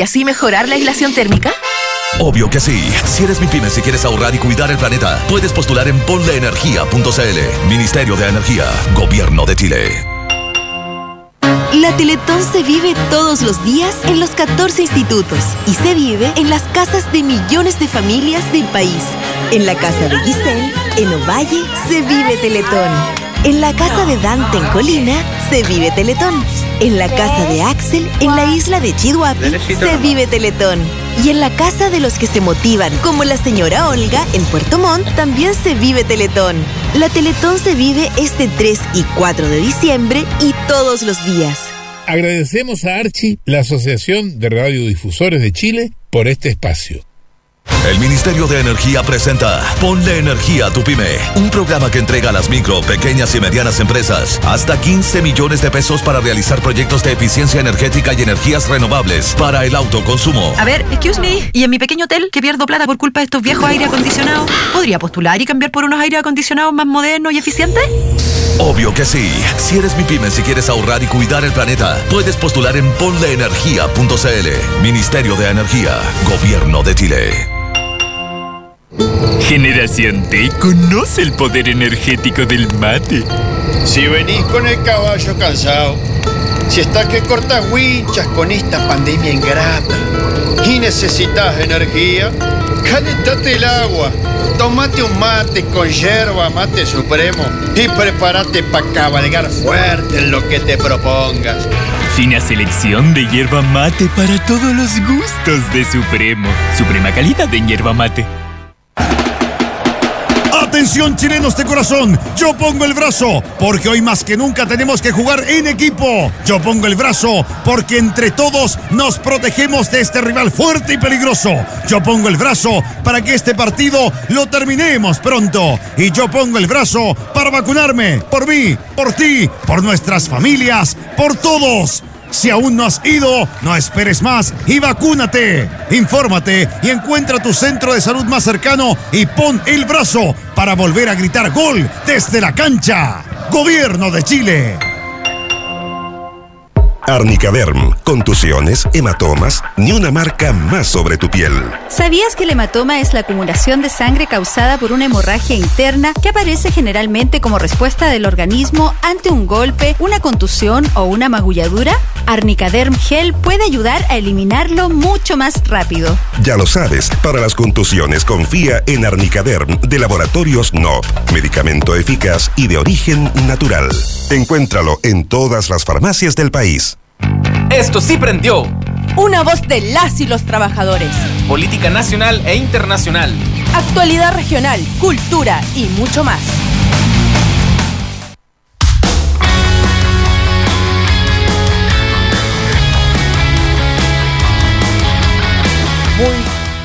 y así mejorar la aislación térmica? Obvio que sí. Si eres mi pyme y quieres ahorrar y cuidar el planeta, puedes postular en ponleenergia.cl. Ministerio de Energía, Gobierno de Chile. La Teletón se vive todos los días en los 14 institutos y se vive en las casas de millones de familias del país. En la casa de Giselle, en Ovalle, se vive Teletón. En la casa de Dante en Colina, se vive Teletón. En la casa de Axel, en la isla de Chihuahua, se vive Teletón. Y en la casa de los que se motivan, como la señora Olga en Puerto Montt, también se vive Teletón. La Teletón se vive este 3 y 4 de diciembre y todos los días. Agradecemos a Archi, la Asociación de Radiodifusores de Chile, por este espacio. El Ministerio de Energía presenta Ponle Energía a tu pyme, un programa que entrega a las micro, pequeñas y medianas empresas hasta 15 millones de pesos para realizar proyectos de eficiencia energética y energías renovables para el autoconsumo. A ver, excuse me, ¿y en mi pequeño hotel que pierdo plata por culpa de estos viejos aire acondicionados? ¿Podría postular y cambiar por unos aire acondicionados más modernos y eficientes? Obvio que sí. Si eres mi pyme y quieres ahorrar y cuidar el planeta, puedes postular en ponleenergia.cl. Ministerio de Energía, Gobierno de Chile. Generación T conoce el poder energético del mate. Si venís con el caballo cansado, si estás que cortas winchas con esta pandemia ingrata y necesitas energía, calentate el agua, tomate un mate con yerba mate supremo y prepárate para cabalgar fuerte en lo que te propongas. Fina selección de hierba mate para todos los gustos de Supremo. Suprema calidad de hierba mate. Atención chilenos de corazón, yo pongo el brazo, porque hoy más que nunca tenemos que jugar en equipo. Yo pongo el brazo, porque entre todos nos protegemos de este rival fuerte y peligroso. Yo pongo el brazo para que este partido lo terminemos pronto. Y yo pongo el brazo para vacunarme, por mí, por ti, por nuestras familias, por todos. Si aún no has ido, no esperes más y vacúnate. Infórmate y encuentra tu centro de salud más cercano y pon el brazo para volver a gritar gol desde la cancha. Gobierno de Chile. Arnicaderm, contusiones, hematomas, ni una marca más sobre tu piel. ¿Sabías que el hematoma es la acumulación de sangre causada por una hemorragia interna que aparece generalmente como respuesta del organismo ante un golpe, una contusión o una magulladura? Arnicaderm Gel puede ayudar a eliminarlo mucho más rápido. Ya lo sabes, para las contusiones confía en Arnicaderm de Laboratorios NOP, medicamento eficaz y de origen natural. Encuéntralo en todas las farmacias del país. Esto sí prendió. Una voz de las y los trabajadores. Política nacional e internacional. Actualidad regional, cultura y mucho más. Muy,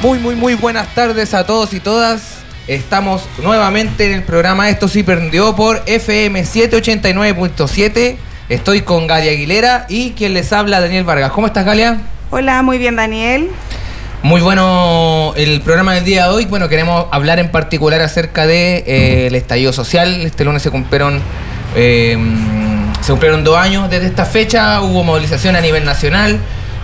muy, muy, muy buenas tardes a todos y todas. Estamos nuevamente en el programa Esto sí prendió por FM 789.7. Estoy con Galia Aguilera y quien les habla, Daniel Vargas. ¿Cómo estás, Galia? Hola, muy bien, Daniel. Muy bueno el programa del día de hoy. Bueno, queremos hablar en particular acerca del de, eh, estallido social. Este lunes se cumplieron, eh, se cumplieron dos años desde esta fecha. Hubo movilización a nivel nacional.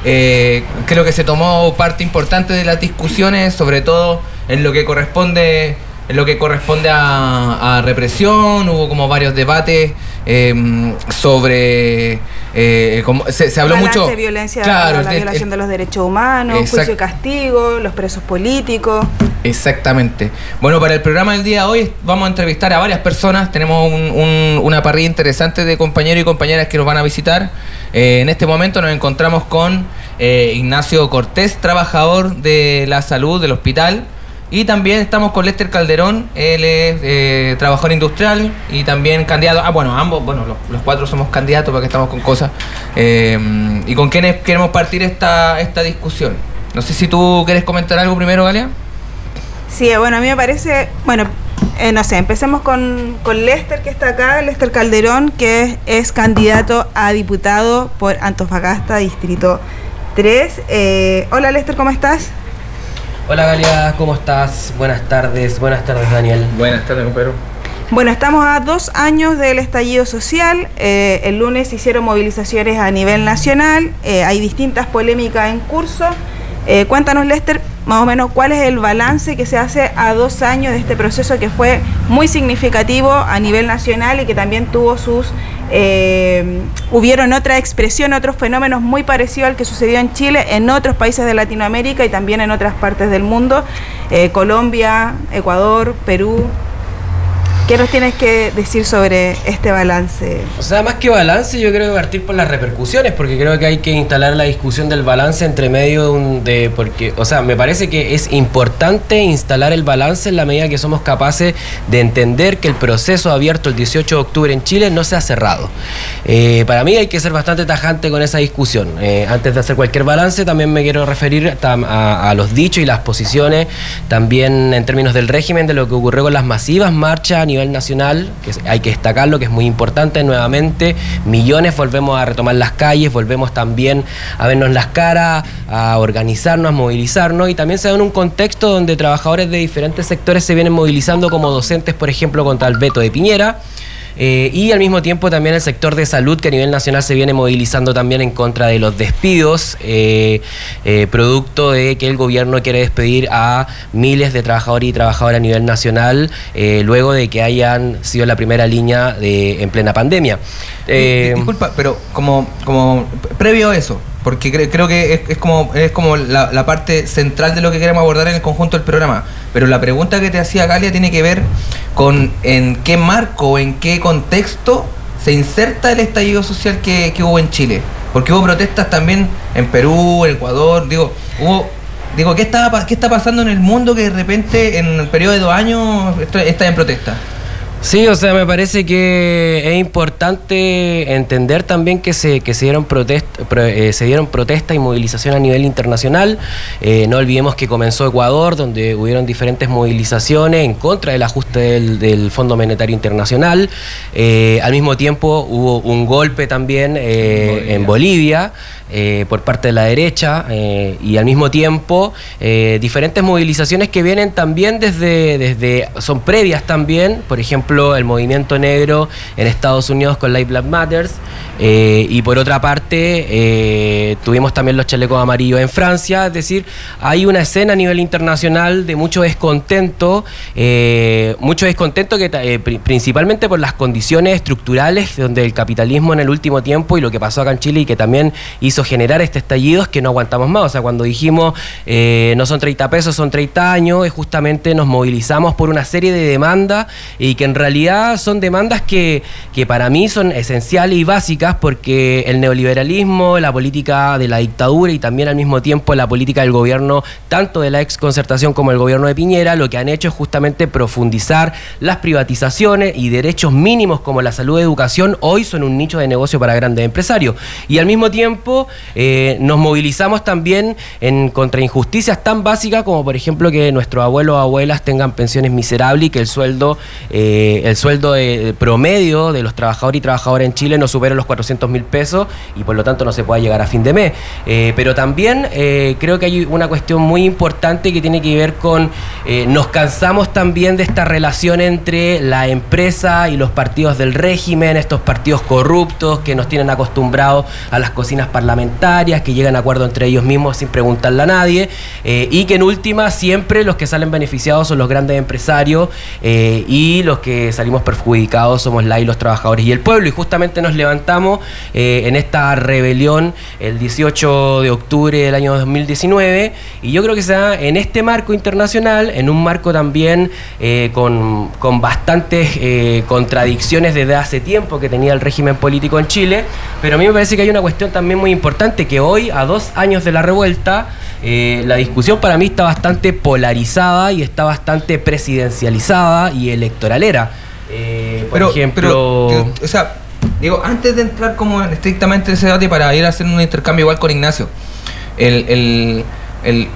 Eh, creo que se tomó parte importante de las discusiones, sobre todo en lo que corresponde, en lo que corresponde a, a represión. Hubo como varios debates eh, sobre eh, como, se, se, habló Balance mucho de violencia claro, la violación de los derechos humanos Exact- juicio y castigo los presos políticos Exactamente. Bueno, para el programa del día de hoy vamos a entrevistar a varias personas. Tenemos un- un- una parrilla interesante de compañeros y compañeras que nos van a visitar. Eh, en este momento nos encontramos con eh, Ignacio Cortés, trabajador de la salud del hospital. Y también estamos con Lester Calderón, él es eh, trabajador industrial y también candidato. Ah, bueno, ambos, bueno, los, cuatro somos candidatos porque estamos con cosas. Eh, ¿Y con quiénes queremos partir esta, esta discusión? No sé si tú quieres comentar algo primero, Galia. sí bueno a mí me parece bueno eh, no sé empecemos con, con Lester que está acá Lester Calderón que es, candidato a diputado por Antofagasta distrito 3 Eh, hola Lester cómo estás Hola Galia, ¿cómo estás? Buenas tardes, buenas tardes Daniel. Buenas tardes, compañero. Bueno, estamos a dos años del estallido social. Eh, el lunes se hicieron movilizaciones a nivel nacional. Eh, hay distintas polémicas en curso. Eh, cuéntanos, Lester, más o menos cuál es el balance que se hace a dos años de este proceso que fue muy significativo a nivel nacional y que también tuvo sus... Eh, hubieron otra expresión, otros fenómenos muy parecidos al que sucedió en Chile, en otros países de Latinoamérica y también en otras partes del mundo, eh, Colombia, Ecuador, Perú. ¿Qué nos tienes que decir sobre este balance? O sea, más que balance, yo creo que partir por las repercusiones, porque creo que hay que instalar la discusión del balance entre medio de un. Porque, o sea, me parece que es importante instalar el balance en la medida que somos capaces de entender que el proceso abierto el 18 de octubre en Chile no se ha cerrado. Eh, para mí hay que ser bastante tajante con esa discusión. Eh, antes de hacer cualquier balance, también me quiero referir a, a los dichos y las posiciones, también en términos del régimen, de lo que ocurrió con las masivas marchas nivel nacional, que hay que destacarlo, que es muy importante nuevamente, millones volvemos a retomar las calles, volvemos también a vernos las caras, a organizarnos, a movilizarnos y también se da en un contexto donde trabajadores de diferentes sectores se vienen movilizando como docentes, por ejemplo, contra el veto de Piñera. Eh, y al mismo tiempo también el sector de salud que a nivel nacional se viene movilizando también en contra de los despidos, eh, eh, producto de que el gobierno quiere despedir a miles de trabajadores y trabajadoras a nivel nacional luego de que hayan sido la primera línea de, en plena pandemia. Disculpa, pero como, como previo a eso, porque creo que es, como, es como la, la, parte central de lo que queremos abordar en el conjunto del programa. Pero la pregunta que te hacía Galia tiene que ver con en qué marco, en qué contexto se inserta el estallido social que, hubo en Chile. Porque hubo protestas también en Perú, en Ecuador, digo, hubo Digo, ¿qué, estaba, ¿qué está pasando en el mundo que de repente en el periodo de dos años está en protesta? Sí, o sea, me parece que es importante entender también que se, que se dieron protestas eh, se dieron protesta y movilización a nivel internacional. Eh, no olvidemos que comenzó Ecuador, donde hubieron diferentes movilizaciones en contra del ajuste del, Fondo Monetario Internacional. Eh, al mismo tiempo hubo un golpe también en Bolivia. Eh, por parte de la derecha eh, y al mismo tiempo eh, diferentes movilizaciones que vienen también desde, desde, son previas también, por ejemplo el movimiento negro en Estados Unidos con Life Black Matters y por otra parte tuvimos también los chalecos amarillos en Francia, es decir, hay una escena a nivel internacional de mucho descontento, mucho descontento que principalmente por las condiciones estructurales donde el capitalismo en el último tiempo y lo que pasó acá en Chile y que también hizo generar este estallido es que no aguantamos más. O sea, cuando dijimos eh, no son 30 pesos, son 30 años, es justamente nos movilizamos por una serie de demandas y que en realidad son demandas que, que para mí son esenciales y básicas porque el neoliberalismo, la política de la dictadura y también al mismo tiempo la política del gobierno, tanto de la ex concertación como el gobierno de Piñera, lo que han hecho es justamente profundizar las privatizaciones y derechos mínimos como la salud y educación hoy son un nicho de negocio para grandes empresarios. Y al mismo tiempo eh, nos movilizamos también contra injusticias tan básicas como por ejemplo que nuestros abuelos o abuelas tengan pensiones miserables y que el sueldo, eh, el sueldo promedio de los trabajadores y trabajadoras en Chile no supere los 400 mil pesos y por lo tanto no se pueda llegar a fin de mes. Eh, pero también creo que hay una cuestión muy importante que tiene que ver con, nos cansamos también de esta relación entre la empresa y los partidos del régimen, estos partidos corruptos que nos tienen acostumbrados a las cocinas parlamentarias que llegan a acuerdo entre ellos mismos sin preguntarle a nadie, eh, y que en última siempre los que salen beneficiados son los grandes empresarios eh, y los que salimos perjudicados somos la y los trabajadores y el pueblo. Y justamente nos levantamos eh, en esta rebelión el 18 de octubre del año 2019, y yo creo que se da en este marco internacional, en un marco también con, con bastantes contradicciones desde hace tiempo que tenía el régimen político en Chile, pero a mí me parece que hay una cuestión también muy importante importante que hoy, a dos años de la revuelta, eh, la discusión para mí está bastante polarizada y está bastante presidencializada y electoralera. Eh, por ejemplo. o sea, digo, antes de entrar como estrictamente en ese debate para ir a hacer un intercambio igual con Ignacio, el,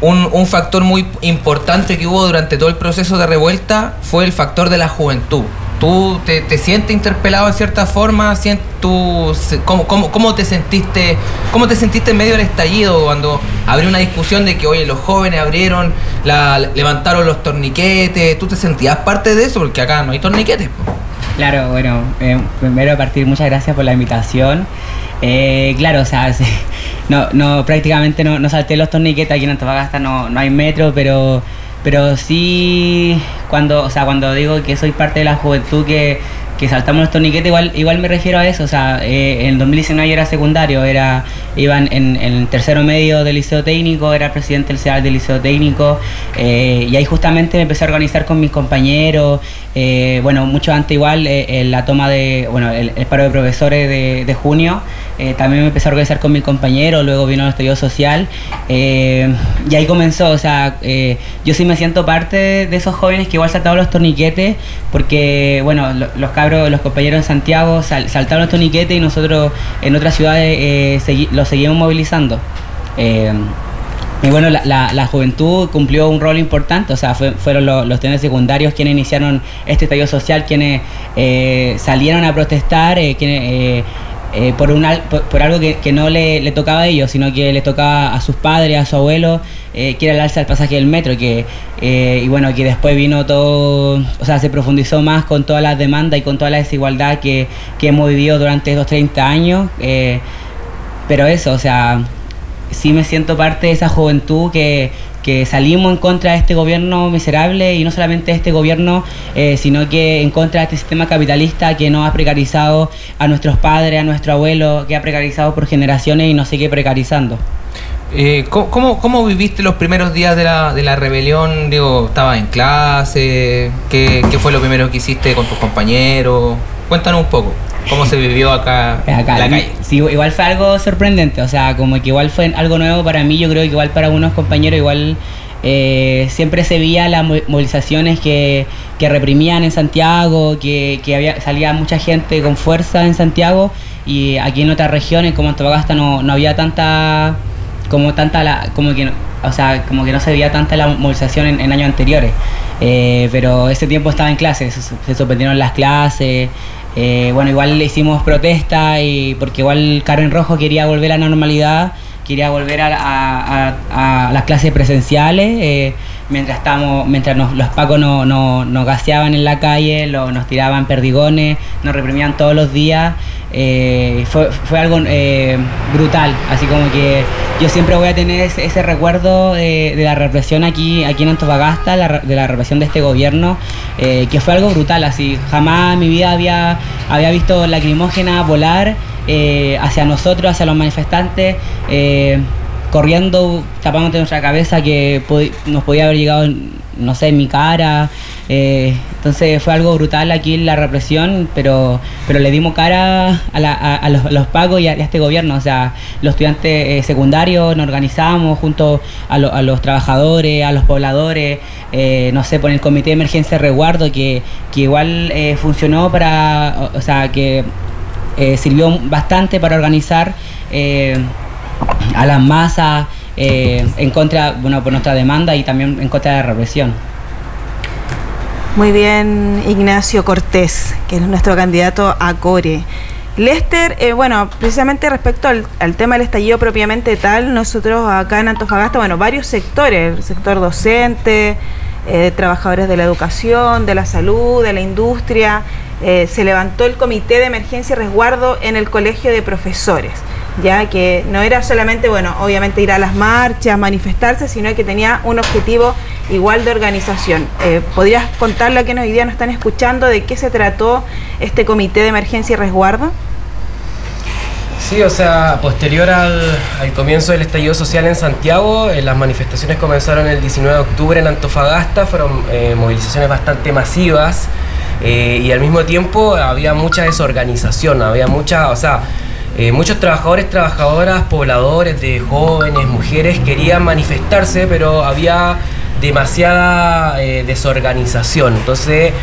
un, un, factor muy importante que hubo durante todo el proceso de revuelta fue el factor de la juventud. ¿Tú te, sientes interpelado en cierta forma? ¿Cómo, cómo, cómo, te sentiste cómo te sentiste en medio del estallido cuando abrió una discusión de que, oye, los jóvenes abrieron, levantaron los torniquetes? ¿Tú te sentías parte de eso? Porque acá no hay torniquetes. Claro, bueno, eh, primero partir, muchas gracias por la invitación. Eh, claro, o sea, sí, no, no, prácticamente no, no salté los torniquetes, aquí en Antofagasta no, no hay metro, pero, pero sí, cuando, o sea, cuando digo que soy parte de la juventud que, que saltamos los torniquetes, igual, igual me refiero a eso, o sea, eh, en 2019 yo era secundario, era, iba en, en, en tercero medio del liceo técnico, era presidente del CEAL del liceo técnico, eh, y ahí justamente me empecé a organizar con mis compañeros, eh, bueno, mucho antes igual, eh, la toma de, bueno, el, el paro de profesores de, de junio, eh, también me empecé a organizar con mis compañeros, luego vino el estallido social, eh, y ahí comenzó, o sea, yo sí me siento parte de esos jóvenes que igual saltaban los torniquetes, porque, bueno, lo- los cabros, los compañeros en Santiago sal- saltaron los torniquetes y nosotros en otras ciudades eh, segui- los seguimos movilizando. Eh, y bueno, la, la- la juventud cumplió un rol importante, o sea, fue- fueron los, los estudiantes secundarios quienes iniciaron este estallido social, quienes eh, salieron a protestar, eh, quienes, eh, por, un al- por, por algo que, que no le, le tocaba a ellos, sino que le tocaba a sus padres, a su abuelo, eh, que era el alza del pasaje del metro, que, eh, y bueno, que después vino todo, o sea, se profundizó más con todas las demandas y con toda la desigualdad que, que hemos vivido durante estos 30 años. eh, pero eso, o sea, sí me siento parte de esa juventud que, que salimos en contra de este gobierno miserable y no solamente de este gobierno, eh, sino que en contra de este sistema capitalista que nos ha precarizado a nuestros padres, a nuestro abuelo, que ha precarizado por generaciones y nos sigue precarizando. Eh, ¿cómo, cómo, viviste los primeros días de la, de la rebelión? Digo, ¿estabas en clase? ¿Qué, ¿Qué fue lo primero que hiciste con tus compañeros? Cuéntanos un poco. ¿Cómo se vivió acá, Acá, en la calle? Sí, igual fue algo sorprendente, o sea, como que igual fue algo nuevo para mí, yo creo que igual para algunos compañeros igual eh, siempre se veía las mo- movilizaciones que, que reprimían en Santiago, que, que había, salía mucha gente con fuerza en Santiago y aquí en otras regiones como Antofagasta no, no había tanta como tanta la, como que no- o sea como que no se veía tanta la movilización en, en años anteriores Eh, pero ese tiempo estaba en clases se, se suspendieron las clases eh, bueno igual le hicimos protesta y porque igual Karen Rojo quería volver a la normalidad quería volver a, las clases presenciales eh, mientras estamos mientras nos- los pacos no, no- nos gaseaban en la calle lo- nos tiraban perdigones nos reprimían todos los días eh, fue, fue algo eh, brutal así como que yo siempre voy a tener ese, recuerdo de, la represión aquí aquí en Antofagasta la de la represión de este gobierno eh, que fue algo brutal así jamás en mi vida había había visto lacrimógena volar eh, hacia nosotros hacia los manifestantes corriendo, tapándote nuestra cabeza que pod- nos podía haber llegado, no sé, mi cara. eh, entonces fue algo brutal aquí la represión, pero, pero le dimos cara a, la- a- los, a los pagos y a, este gobierno. O sea, los estudiantes eh, secundarios nos organizamos junto a, lo- a los trabajadores, a los pobladores, eh, no sé, por el comité de emergencia de resguardo que, que igual funcionó para, o, sea, que sirvió bastante para organizar. a las masas eh, en contra, bueno, por nuestra demanda y también en contra de la represión. Muy bien, Ignacio Cortés, que es nuestro candidato a Core. Lester, eh, bueno, precisamente respecto al, al tema del estallido propiamente tal, nosotros acá en Antofagasta, bueno, varios sectores, el sector docente, eh, trabajadores de la educación, de la salud, de la industria, eh, se levantó el comité de emergencia y resguardo en el colegio de profesores, ya que no era solamente, bueno, obviamente ir a las marchas, manifestarse, sino que tenía un objetivo igual de organización. Eh, ¿Podrías contarle a quienes hoy día nos están escuchando de qué se trató este comité de emergencia y resguardo? Sí, o sea, posterior al, al comienzo del estallido social en Santiago, eh, las manifestaciones comenzaron el 19 de octubre en Antofagasta, fueron eh, movilizaciones bastante masivas eh, y al mismo tiempo había mucha desorganización, había mucha, o sea, muchos trabajadores, trabajadoras, pobladores, de jóvenes, mujeres querían manifestarse, pero había demasiada desorganización. Entonces,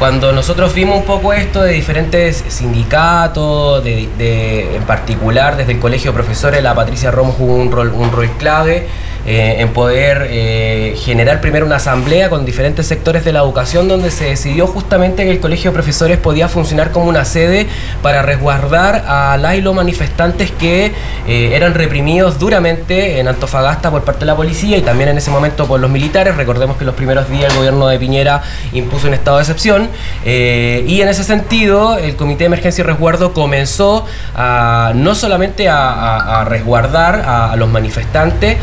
cuando nosotros vimos un poco esto de diferentes sindicatos, de, de- en particular desde el Colegio de Profesores, la Patricia Romo jugó un rol, un rol clave, eh, en poder eh, generar primero una asamblea con diferentes sectores de la educación donde se decidió justamente que el Colegio de Profesores podía funcionar como una sede para resguardar a las y los manifestantes que eh, eran reprimidos duramente en Antofagasta por parte de la policía y también en ese momento por los militares. Recordemos que los primeros días el gobierno de Piñera impuso un estado de excepción y en ese sentido el Comité de Emergencia y Resguardo comenzó a, no solamente a, resguardar a, los manifestantes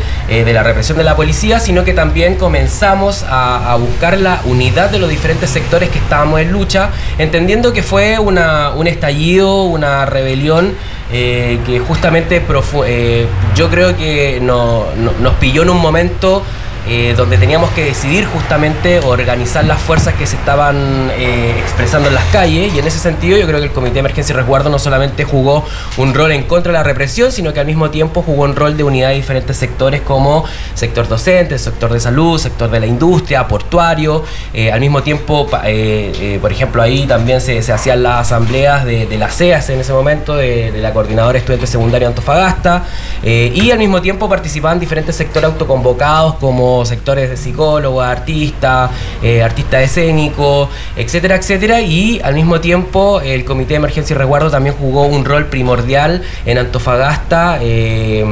de la represión de la policía, sino que también comenzamos a, buscar la unidad de los diferentes sectores que estábamos en lucha, entendiendo que fue una, un estallido, una rebelión eh, que justamente eh, yo creo que nos pilló en un momento eh, donde teníamos que decidir justamente organizar las fuerzas que se estaban eh, expresando en las calles. Y en ese sentido yo creo que el Comité de Emergencia y Resguardo no solamente jugó un rol en contra de la represión, sino que al mismo tiempo jugó un rol de unidad de diferentes sectores como sector docente, sector de salud, sector de la industria, portuario, eh, al mismo tiempo, por ejemplo, ahí también se, hacían las asambleas de, las CEAS en ese momento, de, la Coordinadora Estudiante Secundario Antofagasta, y al mismo tiempo participaban diferentes sectores autoconvocados como sectores de psicólogos, artistas, eh, artistas escénicos, etcétera, etcétera. Y al mismo tiempo el Comité de Emergencia y Resguardo también jugó un rol primordial en Antofagasta. Eh,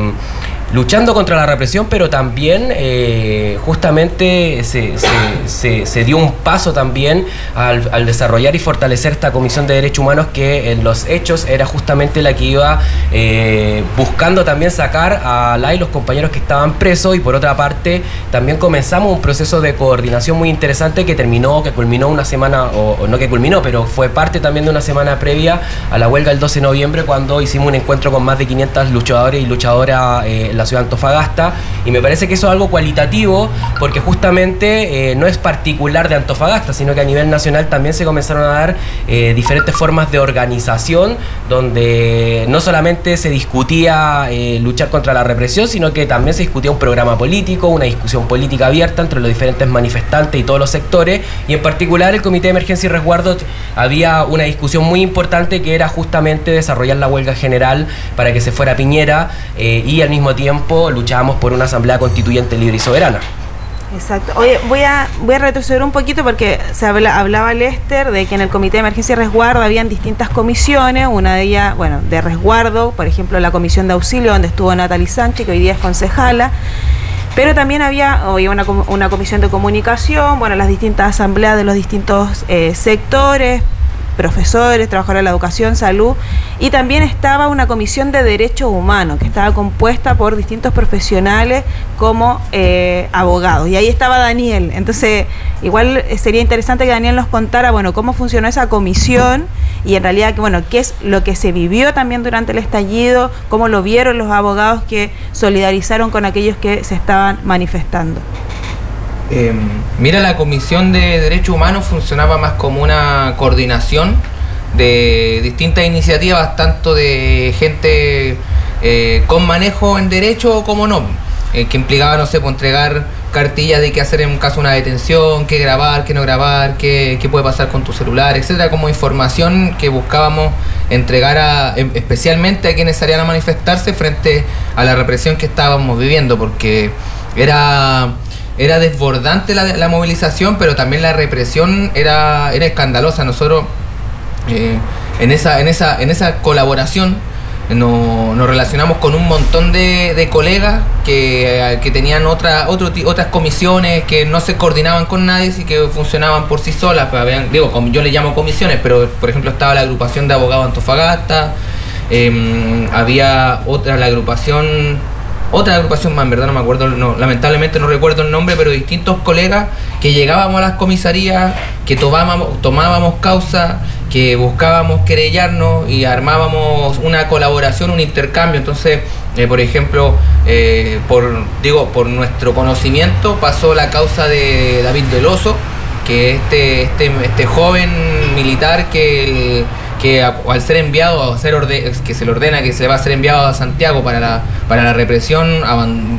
luchando contra la represión, pero también eh, justamente se, dio un paso también al, desarrollar y fortalecer esta Comisión de Derechos Humanos que en los hechos era justamente la que iba eh, buscando también sacar a la y los compañeros que estaban presos y por otra parte también comenzamos un proceso de coordinación muy interesante que terminó, que culminó una semana, o, no que culminó, pero fue parte también de una semana previa a la huelga del 12 de noviembre cuando hicimos un encuentro con más de 500 luchadores y luchadoras eh, la ciudad de Antofagasta y me parece que eso es algo cualitativo porque justamente eh, no es particular de Antofagasta, sino que a nivel nacional también se comenzaron a dar eh, diferentes formas de organización donde no solamente se discutía eh, luchar contra la represión, sino que también se discutía un programa político, una discusión política abierta entre los diferentes manifestantes y todos los sectores y en particular el Comité de Emergencia y Resguardo había una discusión muy importante que era justamente desarrollar la huelga general para que se fuera Piñera y al mismo tiempo luchábamos por una asamblea constituyente libre y soberana. Exacto. Oye, voy a, voy a retroceder un poquito porque se hablaba Lester de que en el Comité de Emergencia y Resguardo habían distintas comisiones, una de ellas, bueno, de resguardo, por ejemplo, la comisión de auxilio donde estuvo Natalie Sánchez, que hoy día es concejala, pero también había, una, una comisión de comunicación, bueno, las distintas asambleas de los distintos eh, sectores, profesores, trabajadores de la educación, salud, y también estaba una comisión de derechos humanos que estaba compuesta por distintos profesionales como eh, abogados. Y ahí estaba Daniel. Entonces, igual sería interesante que Daniel nos contara, bueno, cómo funcionó esa comisión y en realidad, bueno, qué es lo que se vivió también durante el estallido, cómo lo vieron los abogados que solidarizaron con aquellos que se estaban manifestando. Em, mira, la Comisión de Derechos Humanos funcionaba más como una coordinación de distintas iniciativas, tanto de gente eh, con manejo en derecho como no, eh, que implicaba, no sé, pues, entregar cartillas de qué hacer en un caso una detención, qué grabar, qué no grabar, qué, qué puede pasar con tu celular, etcétera, como información que buscábamos entregar a, em, especialmente a quienes salían a manifestarse frente a la represión que estábamos viviendo, porque era era desbordante la, movilización, pero también la represión era, era escandalosa. Nosotros eh, en, esa, en, esa, en esa colaboración nos, relacionamos con un montón de, colegas que, tenían otra, otro, otras comisiones que no se coordinaban con nadie y que funcionaban por sí solas. Pues, digo, yo le llamo comisiones, pero por ejemplo estaba la agrupación de abogados Antofagasta, em, había otra, la agrupación otra agrupación más, en verdad no me acuerdo, lamentablemente no recuerdo el nombre, pero distintos colegas que llegábamos a las comisarías, que tomábamos, tomábamos causa, que buscábamos querellarnos y armábamos una colaboración, un intercambio. Entonces, eh, por ejemplo, eh, por, digo, por nuestro conocimiento pasó la causa de David Veloso, que este, este, este joven militar que que al ser enviado, a ser que se le ordena que se va a ser enviado a Santiago para la, para la represión,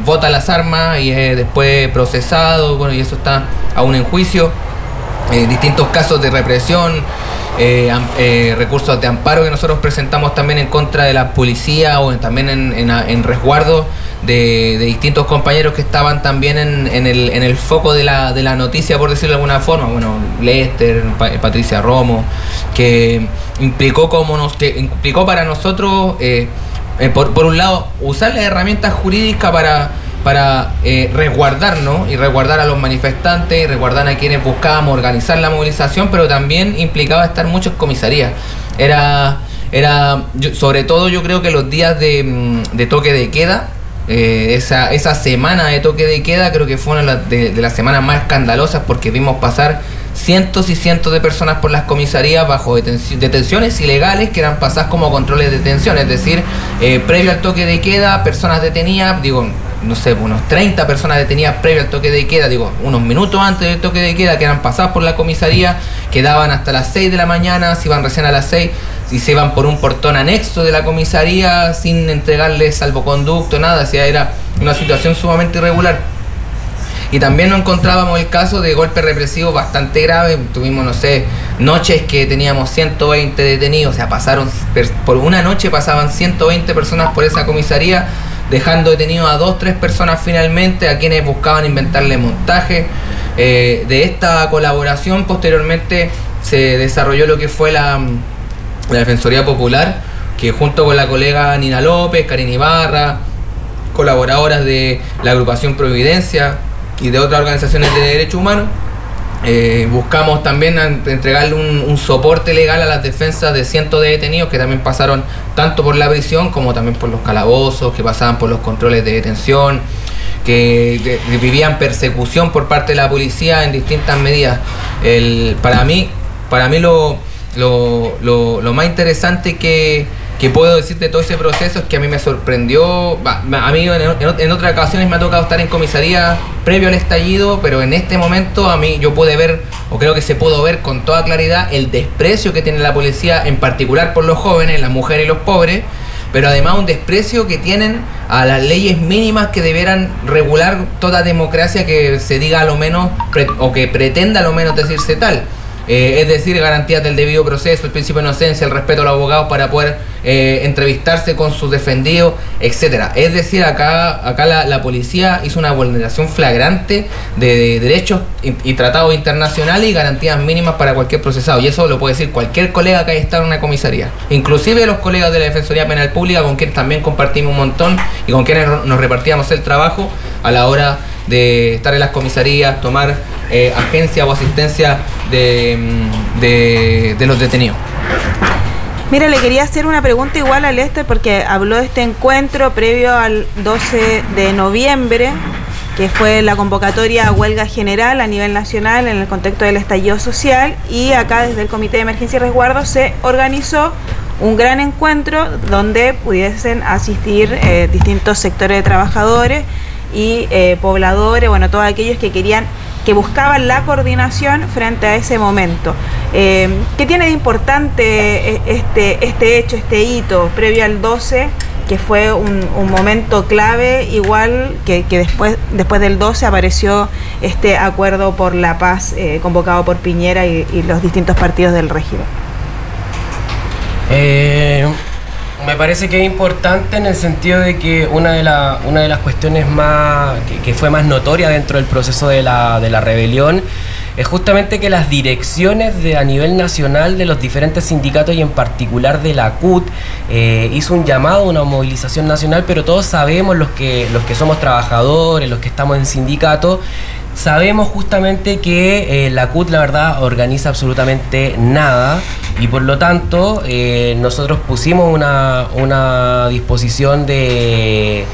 vota las armas y es después procesado, bueno, y eso está aún en juicio. Eh, distintos casos de represión, eh, eh, recursos de amparo que nosotros presentamos también en contra de la policía o también en, en, resguardo de, distintos compañeros que estaban también en, en el, en el foco de la, de la noticia, por decirlo de alguna forma. Bueno, Lester, Pa- Patricia Romo, que implicó como nos, que implicó para nosotros, eh, eh, por, por un lado, usar las herramientas jurídicas para, para eh, resguardarnos y resguardar a los manifestantes y resguardar a quienes buscábamos organizar la movilización, pero también implicaba estar mucho en comisaría. Era, era yo- sobre todo yo creo que los días de, mm, de toque de queda, eh, esa, esa semana de toque de queda creo que fue una de de, las semanas más escandalosas porque vimos pasar cientos y cientos de personas por las comisarías bajo detenci- detenciones ilegales que eran pasadas como controles de detención, es decir, eh, previo al toque de queda, personas detenidas, digo, no sé, unos 30 personas detenidas previo al toque de queda, digo, unos minutos antes del toque de queda, que eran pasadas por la comisaría, quedaban hasta las 6 de la mañana, se iban recién a las 6, y se iban por un portón anexo de la comisaría sin entregarles salvoconducto, nada, o sea, era una situación sumamente irregular. Y también nos encontrábamos el caso de golpes represivos bastante graves. Tuvimos, no sé, noches que teníamos 120 detenidos. O sea, pasaron, por una noche pasaban 120 personas por esa comisaría, dejando detenidos a dos, tres personas finalmente, a quienes buscaban inventarle montaje. Eh, de esta colaboración, posteriormente se desarrolló lo que fue la, la Defensoría Popular, que junto con la colega Nina López, Karin Ibarra, colaboradoras de la agrupación Providencia y de otras organizaciones de derechos humanos. Eh, buscamos también entregarle un, soporte legal a las defensas de cientos de detenidos que también pasaron tanto por la prisión como también por los calabozos, que pasaban por los controles de detención, que vivían persecución por parte de la policía en distintas medidas. El, para mí, para mí lo, lo, lo- lo más interesante que, que puedo decir de todo ese proceso es que a mí me sorprendió, a en, otras ocasiones me ha tocado estar en comisaría previo al estallido, pero en este momento a mí yo pude ver, o creo que se pudo ver con toda claridad, el desprecio que tiene la policía, en particular por los jóvenes, las mujeres y los pobres, pero además un desprecio que tienen a las leyes mínimas que debieran regular toda democracia que se diga a lo menos, o que pretenda a lo menos decirse tal. Eh, es decir, garantías del debido proceso, el principio de inocencia, el respeto a los abogados para poder eh, entrevistarse con sus defendidos, etcétera. Es decir, acá, acá la, policía hizo una vulneración flagrante de, de derechos y, y tratados internacionales y garantías mínimas para cualquier procesado. Y eso lo puede decir cualquier colega que haya estado en una comisaría. Inclusive los colegas de la Defensoría Penal Pública, con quienes también compartimos un montón y con quienes nos repartíamos el trabajo a la hora de estar en las comisarías, tomar eh, agencia o asistencia de, mm, de- de los detenidos. Mira, le quería hacer una pregunta igual a Lester porque habló de este encuentro previo al 12 de noviembre, que fue la convocatoria a huelga general a nivel nacional en el contexto del estallido social y acá desde el Comité de Emergencia y Resguardo se organizó un gran encuentro donde pudiesen asistir eh, distintos sectores de trabajadores y eh, pobladores, bueno, todos aquellos que querían que buscaban la coordinación frente a ese momento. Eh, ¿Qué tiene de importante eh, este, este hecho, este hito previo al 12, que fue un, momento clave, igual que, que después, después del 12 apareció este acuerdo por la paz convocado por Piñera y, los distintos partidos del régimen? Me parece que es importante en el sentido de que una de, una de las cuestiones más que, que fue más notoria dentro del proceso de la, de la rebelión es justamente que las direcciones de, a nivel nacional de los diferentes sindicatos y en particular de la CUT eh, hizo un llamado a una movilización nacional, pero todos sabemos los que, los que somos trabajadores, los que estamos en sindicato, Sabemos justamente que eh, la CUT, la verdad, organiza absolutamente nada y por lo tanto eh, nosotros pusimos una, una disposición de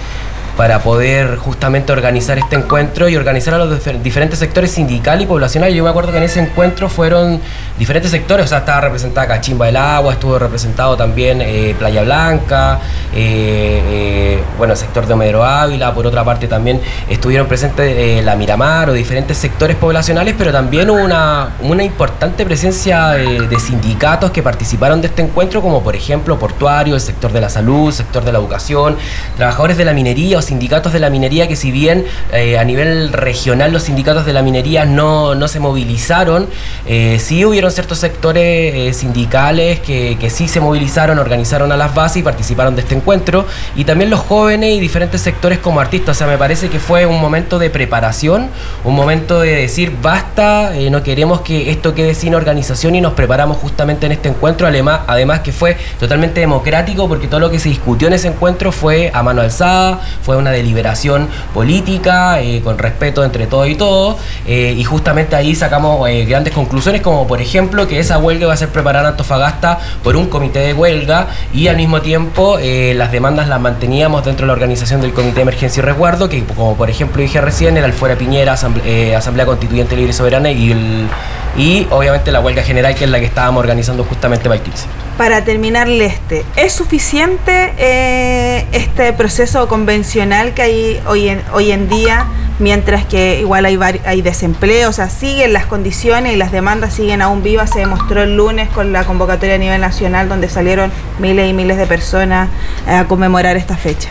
para poder justamente organizar este encuentro y organizar a los difer- diferentes sectores sindical y poblacional. Yo me acuerdo que en ese encuentro fueron diferentes sectores, o sea, estaba representada Cachimba del Agua, estuvo representado también eh, Playa Blanca, eh, eh, bueno, el sector de Homero Ávila, por otra parte también estuvieron presentes la Miramar o diferentes sectores poblacionales, pero también hubo una, una importante presencia de sindicatos que participaron de este encuentro, como por ejemplo Portuario, el sector de la salud, el sector de la educación, trabajadores de la minería, o sindicatos de la minería, que si bien eh, a nivel regional los sindicatos de la minería no, no se movilizaron, eh, sí hubieron ciertos sectores eh, sindicales que, que sí se movilizaron, organizaron a las bases y participaron de este encuentro, y también los jóvenes y diferentes sectores como artistas. O sea, me parece que fue un momento de preparación, un momento de decir basta, eh, no queremos que esto quede sin organización y nos preparamos justamente en este encuentro, además, además que fue totalmente democrático porque todo lo que se discutió en ese encuentro fue a mano alzada, fue una deliberación política, eh, con respeto entre todos y todos, eh, y justamente ahí sacamos eh, grandes conclusiones como por ejemplo que esa huelga va a ser preparada en Antofagasta por un comité de huelga y al mismo tiempo las demandas las manteníamos dentro de la organización del Comité de Emergencia y Resguardo, que como por ejemplo dije recién era el Fuera Piñera, Asamble- eh, Asamblea Constituyente Libre y Soberana y, el- y obviamente la huelga general que es la que estábamos organizando justamente para el 15. Para terminar, Leste, ¿es suficiente eh, este proceso convencional que hay hoy en, hoy en día, mientras que igual hay, hay desempleo? O sea, siguen las condiciones y las demandas siguen aún vivas. Se demostró el lunes con la convocatoria a nivel nacional, donde salieron miles y miles de personas eh, a conmemorar esta fecha.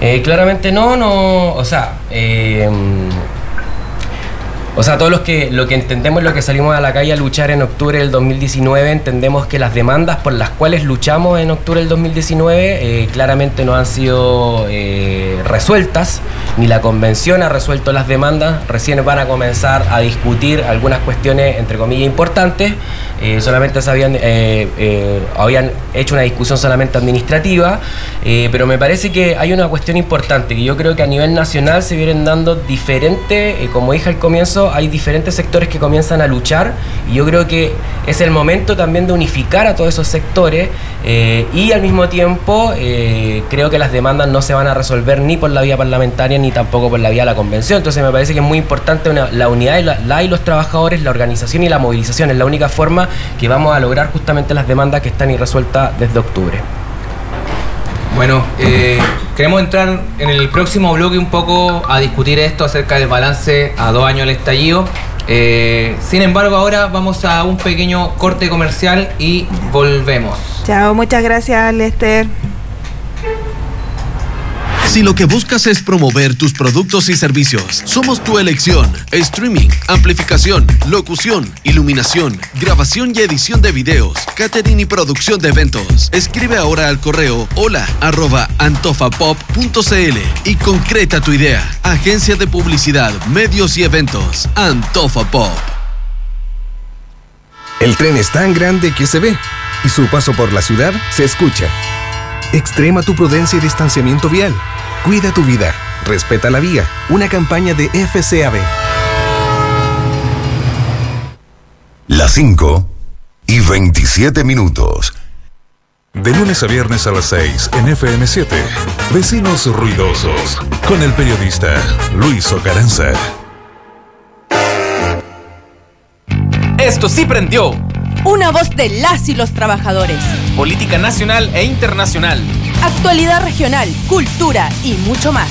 Eh, claramente no, no, o sea, eh, o sea, todos los que lo que entendemos, lo que salimos a la calle a luchar en octubre del 2019, entendemos que las demandas por las cuales luchamos en octubre del 2019 eh, claramente no han sido eh, resueltas, ni la convención ha resuelto las demandas, recién van a comenzar a discutir algunas cuestiones, entre comillas, importantes, eh, solamente se habían, eh, eh, habían hecho una discusión solamente administrativa, pero me parece que hay una cuestión importante, que yo creo que a nivel nacional se vienen dando diferentes, como dije al comienzo, hay diferentes sectores que comienzan a luchar y yo creo que es el momento también de unificar a todos esos sectores y al mismo tiempo creo que las demandas no se van a resolver ni por la vía parlamentaria ni tampoco por la vía de la convención. Entonces me parece que es muy importante una- la unidad de la, la y los trabajadores, la organización y la movilización. Es la única forma que vamos a lograr justamente las demandas que están irresueltas desde octubre. Bueno, eh, queremos entrar en el próximo bloque un poco a discutir esto acerca del balance a dos años del estallido. Eh, sin embargo, ahora vamos a un pequeño corte comercial y volvemos. Chao, muchas gracias, Lester. Si lo que buscas es promover tus productos y servicios, somos tu elección. Streaming, amplificación, locución, iluminación, grabación y edición de videos, catering y producción de eventos. Escribe ahora al correo hola arroba antofapop.cl y concreta tu idea. Agencia de Publicidad, Medios y Eventos. Antofa Pop. El tren es tan grande que se ve y su paso por la ciudad se escucha. Extrema tu prudencia y distanciamiento vial. Cuida tu vida. Respeta la vía. Una campaña de FCAB. Las 5 y 27 minutos. De lunes a viernes a las 6 en FM7. Vecinos ruidosos. Con el periodista Luis Ocaranza. Esto sí prendió. Una voz de las y los trabajadores. Política nacional e internacional. Actualidad regional, cultura y mucho más.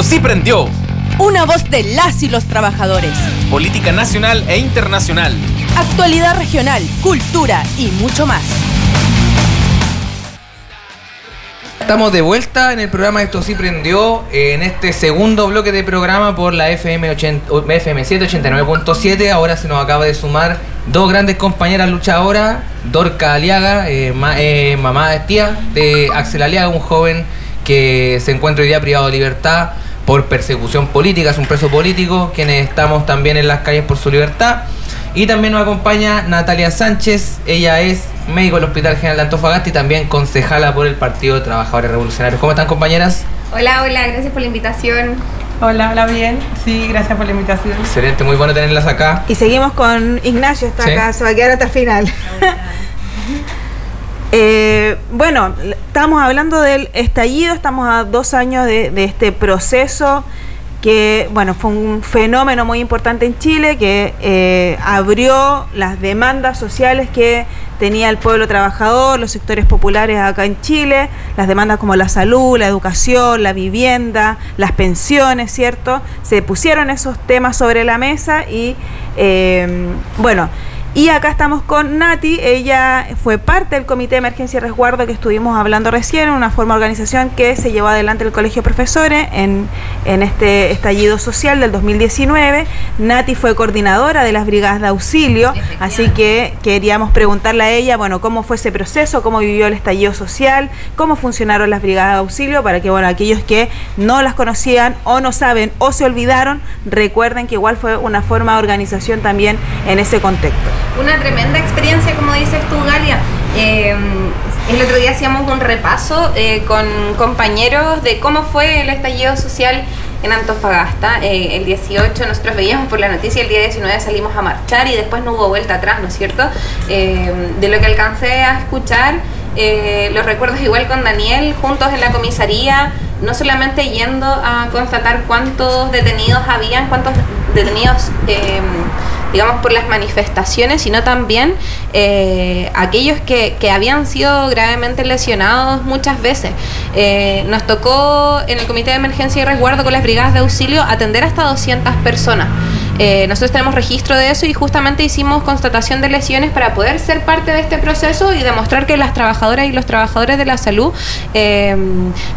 Esto sí prendió. Una voz de las y los trabajadores. Política nacional e internacional. Actualidad regional, cultura y mucho más. Estamos de vuelta en el programa Esto sí prendió en este segundo bloque de programa por la FM, 80 FM 789.7. Ahora se nos acaba de sumar dos grandes compañeras luchadoras, Dorca Aliaga, eh, ma- eh, mamá de tía de Axel Aliaga, un joven que se encuentra hoy día privado de libertad por persecución política, es un preso político, quienes estamos también en las calles por su libertad. Y también nos acompaña Natalia Sánchez, ella es médico del Hospital General de Antofagasta y también concejala por el Partido de Trabajadores Revolucionarios. ¿Cómo están compañeras? Hola, hola, gracias por la invitación. Hola, hola, bien. Sí, gracias por la invitación. Excelente, muy bueno tenerlas acá. Y seguimos con Ignacio, está Sí. acá, se va a quedar hasta el final. Eh, bueno, estamos hablando del estallido, estamos a dos años de, de este proceso que, bueno, fue un fenómeno muy importante en Chile que eh, abrió las demandas sociales que tenía el pueblo trabajador, los sectores populares acá en Chile, las demandas como la salud, la educación, la vivienda, las pensiones, ¿cierto? Se pusieron esos temas sobre la mesa y, eh, bueno, y acá estamos con Nati, ella fue parte del Comité de Emergencia y Resguardo que estuvimos hablando recién, una forma de organización que se llevó adelante el Colegio de Profesores en, en este estallido social del 2019. Nati fue coordinadora de las brigadas de auxilio, así que queríamos preguntarle a ella, bueno, cómo fue ese proceso, cómo vivió el estallido social, cómo funcionaron las brigadas de auxilio, para que, bueno, aquellos que no las conocían o no saben o se olvidaron, recuerden que igual fue una forma de organización también en ese contexto. Una tremenda experiencia, como dices tú, Galia. Eh, el otro día hacíamos un repaso eh, con compañeros de cómo fue el estallido social en Antofagasta. Eh, el 18 nosotros veíamos por la noticia, el día 19 salimos a marchar y después no hubo vuelta atrás, ¿no es cierto? Eh, de lo que alcancé a escuchar, eh, los recuerdos igual con Daniel, juntos en la comisaría, no solamente yendo a constatar cuántos detenidos habían, cuántos detenidos... digamos, por las manifestaciones, sino también eh, aquellos que, que habían sido gravemente lesionados muchas veces. Eh, nos tocó en el Comité de Emergencia y Resguardo con las brigadas de auxilio atender hasta 200 personas. Eh, nosotros tenemos registro de eso y justamente hicimos constatación de lesiones para poder ser parte de este proceso y demostrar que las trabajadoras y los trabajadores de la salud eh,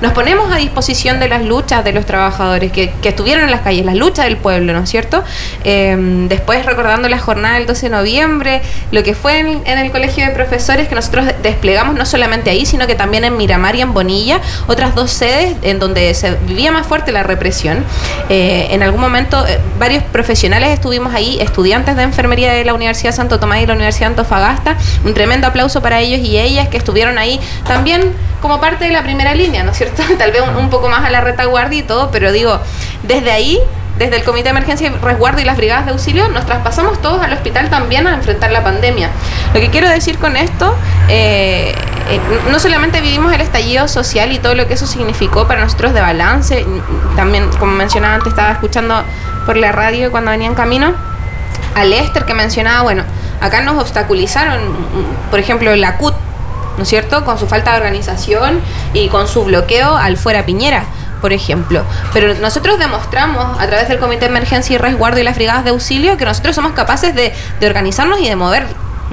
nos ponemos a disposición de las luchas de los trabajadores que, estuvieron en las calles, las luchas del pueblo, ¿no es cierto? Eh, después recordando la jornada del 12 de noviembre, lo que fue en, en el colegio de profesores que nosotros de- desplegamos no solamente ahí, sino que también en Miramar y en Bonilla, otras dos sedes en donde se vivía más fuerte la represión. En algún momento varios profesionales estuvimos ahí, estudiantes de enfermería de la Universidad Santo Tomás y la Universidad de Antofagasta. Un tremendo aplauso para ellos y ellas que estuvieron ahí también como parte de la primera línea, ¿no es cierto? Tal vez un, un poco más a la retaguardia y todo, pero digo, desde ahí desde el Comité de Emergencia y Resguardo y las brigadas de auxilio, nos traspasamos todos al hospital también a enfrentar la pandemia. Lo que quiero decir con esto, eh, eh, no solamente vivimos el estallido social y todo lo que eso significó para nosotros de balance, también, como mencionaba antes, estaba escuchando por la radio cuando venía en camino, a Lester que mencionaba, bueno, acá nos obstaculizaron, por ejemplo, la CUT, ¿no es cierto?, con su falta de organización y con su bloqueo al fuera Piñera por ejemplo. Pero nosotros demostramos a través del Comité de Emergencia y Resguardo y las brigadas de auxilio que nosotros somos capaces de, de organizarnos y de mover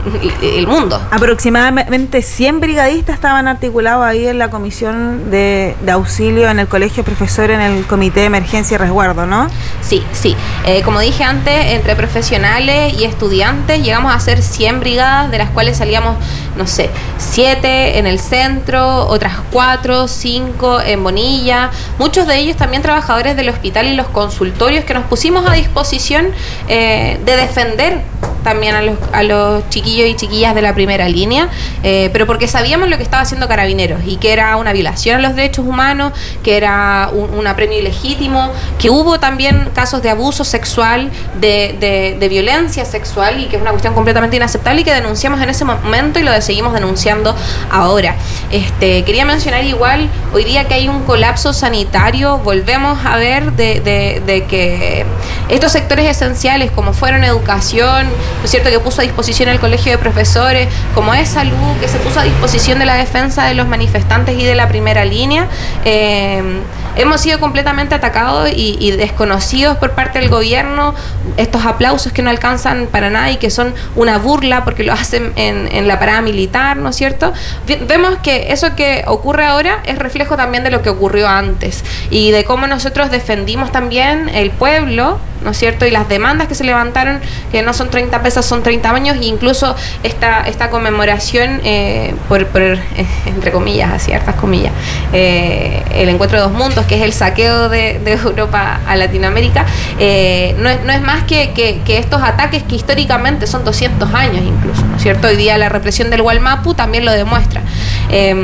el- mundo. Aproximadamente 100 brigadistas estaban articulados ahí en la comisión de, de auxilio en el colegio profesor en el comité de emergencia y resguardo, ¿no? Sí, sí. Eh, como dije antes, entre profesionales y estudiantes llegamos a ser 100 brigadas, de las cuales salíamos, no sé, 7 en el centro, otras 4, 5 en Bonilla. Muchos de ellos también trabajadores del hospital y los consultorios que nos pusimos a disposición eh, de defender también a los, a los chiquillos y chiquillas de la primera línea, eh, pero porque sabíamos lo que estaba haciendo Carabineros y que era una violación a los derechos humanos, que era un, apremio ilegítimo, que hubo también casos de abuso sexual, de, de- de violencia sexual y que es una cuestión completamente inaceptable y que denunciamos en ese momento y lo seguimos denunciando ahora. Este, quería mencionar igual, hoy día que hay un colapso sanitario, volvemos a ver de, de- de que estos sectores esenciales como fueron educación, ¿no es cierto?, que puso a disposición el colegio de profesores, como es salud, que se puso a disposición de la defensa de los manifestantes y de la primera línea, eh, hemos sido completamente atacados y, desconocidos por parte del gobierno, estos aplausos que no alcanzan para nada y que son una burla porque lo hacen en, la parada militar, ¿no es cierto? Vemos que eso que ocurre ahora es reflejo también de lo que ocurrió antes y de cómo nosotros defendimos también el pueblo, ¿no es cierto? Y las demandas que se levantaron, que no son 30 pesos, son 30 años, e incluso esta, conmemoración, eh, por, entre comillas, a ciertas comillas, eh, el encuentro de dos mundos, que es el saqueo de, Europa a Latinoamérica, eh, no, es, no es más que, que- estos ataques que históricamente son 200 años incluso, ¿no es cierto? Hoy día la represión del Gualmapu también lo demuestra. Eh,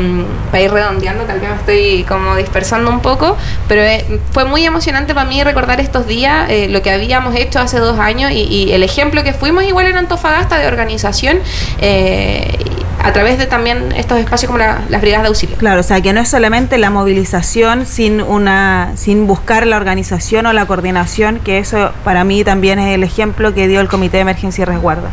para ir redondeando, tal vez me estoy como dispersando un poco, pero eh, fue muy emocionante para mí recordar estos días, eh, lo que habíamos hecho hace dos años y, el ejemplo que fuimos igual en Antofagasta de organización a través de también estos espacios como la- las brigadas de auxilio. Claro, o sea, que no es solamente la movilización sin una sin buscar la organización o la coordinación, que eso para mí también es el ejemplo que dio el Comité de Emergencia y Resguardo.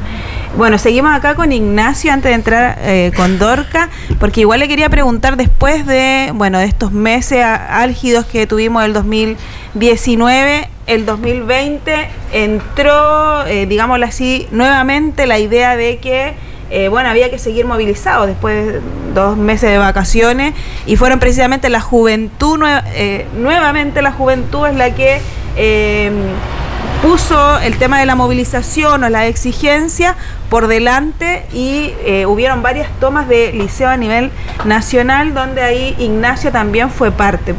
Bueno, seguimos acá con Ignacio antes de entrar eh, con Dorca, porque igual le quería preguntar después de, bueno, de estos meses álgidos que tuvimos el 2019, el 2020 entró, eh, digámoslo así, nuevamente la idea de que eh, bueno, había que seguir movilizados después de dos meses de vacaciones y fueron precisamente la juventud, eh, nuevamente la juventud es la que eh, puso el tema de la movilización o la exigencia por delante y hubieron varias tomas de liceo a nivel nacional donde ahí Ignacio también fue parte.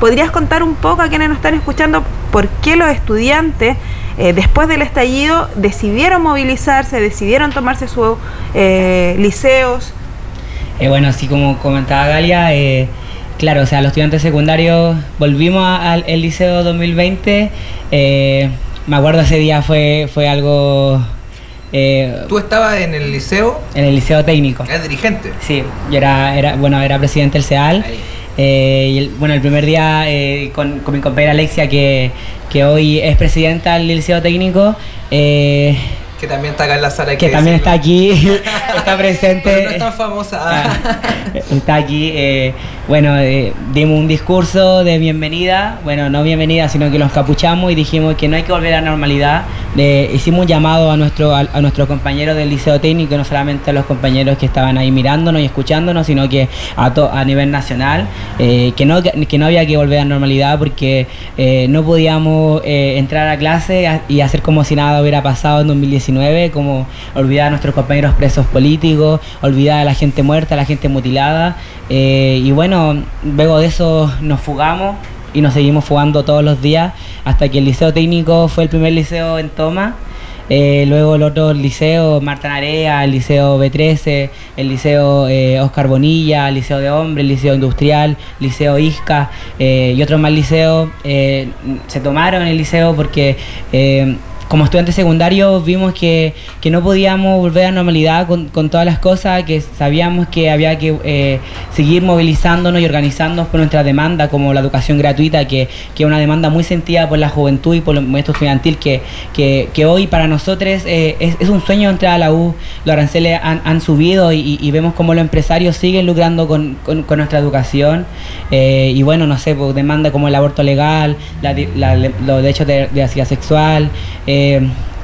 ¿Podrías contar un poco a quienes nos están escuchando por qué los estudiantes, eh, después del estallido, decidieron movilizarse, decidieron tomarse sus eh, liceos? Eh, bueno, así como comentaba Galia, eh, claro, o sea, los estudiantes secundarios volvimos a- al liceo 2020. eh, me acuerdo ese día fue, fue algo. eh, Tú estabas en el liceo, en el liceo técnico. eres dirigente. Sí, yo era, era, bueno, era presidente del CEAL. Eh, el, bueno, el primer día eh, con, con mi compañera Alexia, que, que hoy es presidenta del liceo técnico, eh, Que también está acá en la sala. que también está aquí, está presente. Pero no es tan famosa. Ah, está aquí. eh, bueno, eh, dimos un discurso de bienvenida, bueno, no bienvenida, sino que nos capuchamos y dijimos que no hay que volver a la normalidad. Le hicimos un llamado a nuestro a, a nuestros compañeros del liceo técnico, no solamente a los compañeros que estaban ahí mirándonos y escuchándonos, sino que a, to- a nivel nacional, eh, que, no, que no había que volver a la normalidad porque eh, no podíamos eh, entrar a clase y hacer como si nada hubiera pasado en 2019, como olvidar a nuestros compañeros presos políticos, olvidar a la gente muerta, a la gente mutilada. eh, y bueno, luego de eso nos fugamos y nos seguimos fugando todos los días hasta que el liceo técnico fue el primer liceo en toma. Eh, luego el otro liceo, Marta Narea, el liceo B13, el liceo eh, Oscar Bonilla, el liceo de hombres, el liceo industrial, liceo Isca eh, y otros más liceos eh, se tomaron el liceo porque eh, como estudiantes secundarios vimos que, que no podíamos volver a normalidad con, todas las cosas, que sabíamos que había que eh, seguir movilizándonos y organizándonos por nuestra demanda, como la educación gratuita, que, es una demanda muy sentida por la juventud y por el movimiento estudiantil, que, que, hoy para nosotros eh, es, un sueño entrar a la U. Los aranceles han, han subido y, vemos como los empresarios siguen lucrando con, con- nuestra educación. Eh, y bueno, no sé, pues, demanda como el aborto legal, los derechos de, de sexual.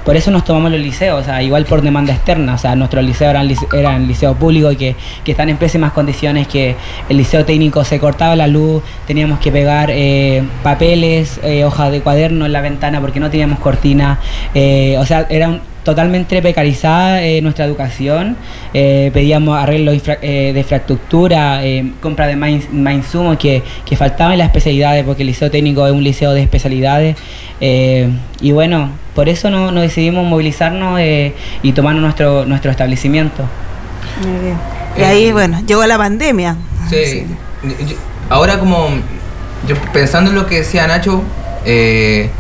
Por eso nos tomamos los liceos, o sea, igual por demanda externa. O sea, nuestros liceos eran, eran liceos públicos que, que están en pésimas condiciones, que el liceo técnico se cortaba la luz, teníamos que pegar eh, papeles, eh, hojas de cuaderno en la ventana porque no teníamos cortina. eh, o sea, era un- totalmente precarizada eh, nuestra educación. Eh, pedíamos arreglo infra- eh, de infraestructura, eh, compra de más, ins- más insumos que, que faltaban en las especialidades, porque el liceo técnico es un liceo de especialidades. eh, y bueno, por eso no, no decidimos movilizarnos eh, y tomarnos nuestro, nuestro establecimiento. Muy bien. Y ahí, bueno, llegó la pandemia. Sí. Yo- Ahora como yo pensando en lo que decía Nacho, eh,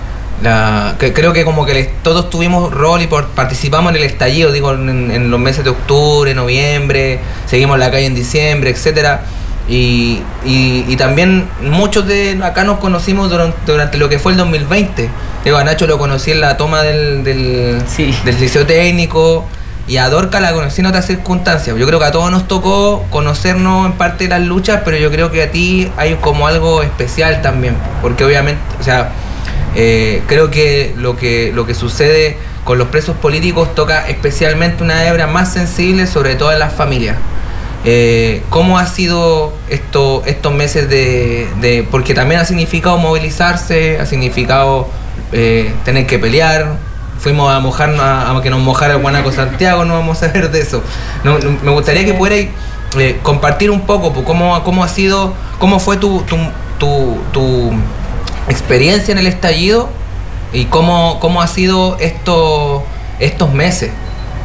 la, que creo que como que les- todos tuvimos rol y por- participamos en el estallido, digo, en, en los meses de octubre, noviembre, seguimos la calle en diciembre, etcétera. Y, y- y también muchos de acá nos conocimos durante, durante lo que fue el 2020. Digo, a Nacho lo conocí en la toma del, del, del liceo técnico. y a Dorca la conocí en otras circunstancias. Yo creo que a todos nos tocó conocernos en parte de las luchas, pero yo creo que a ti hay como algo especial también, porque obviamente, o sea, eh, creo que lo que lo que sucede con los presos políticos toca especialmente una hebra más sensible, sobre todo en las familias. Eh, ¿Cómo ha sido esto, estos meses de, de- Porque también ha significado movilizarse, ha significado eh, tener que pelear. Fuimos a mojarnos, a, a que nos mojara el Guanaco Santiago, no vamos a ver de eso. No, no, me gustaría que pudierais eh, compartir un poco pues, cómo, cómo ha sido, cómo fue tu, tu, tu, tu experiencia en el estallido y cómo, cómo ha sido esto, estos meses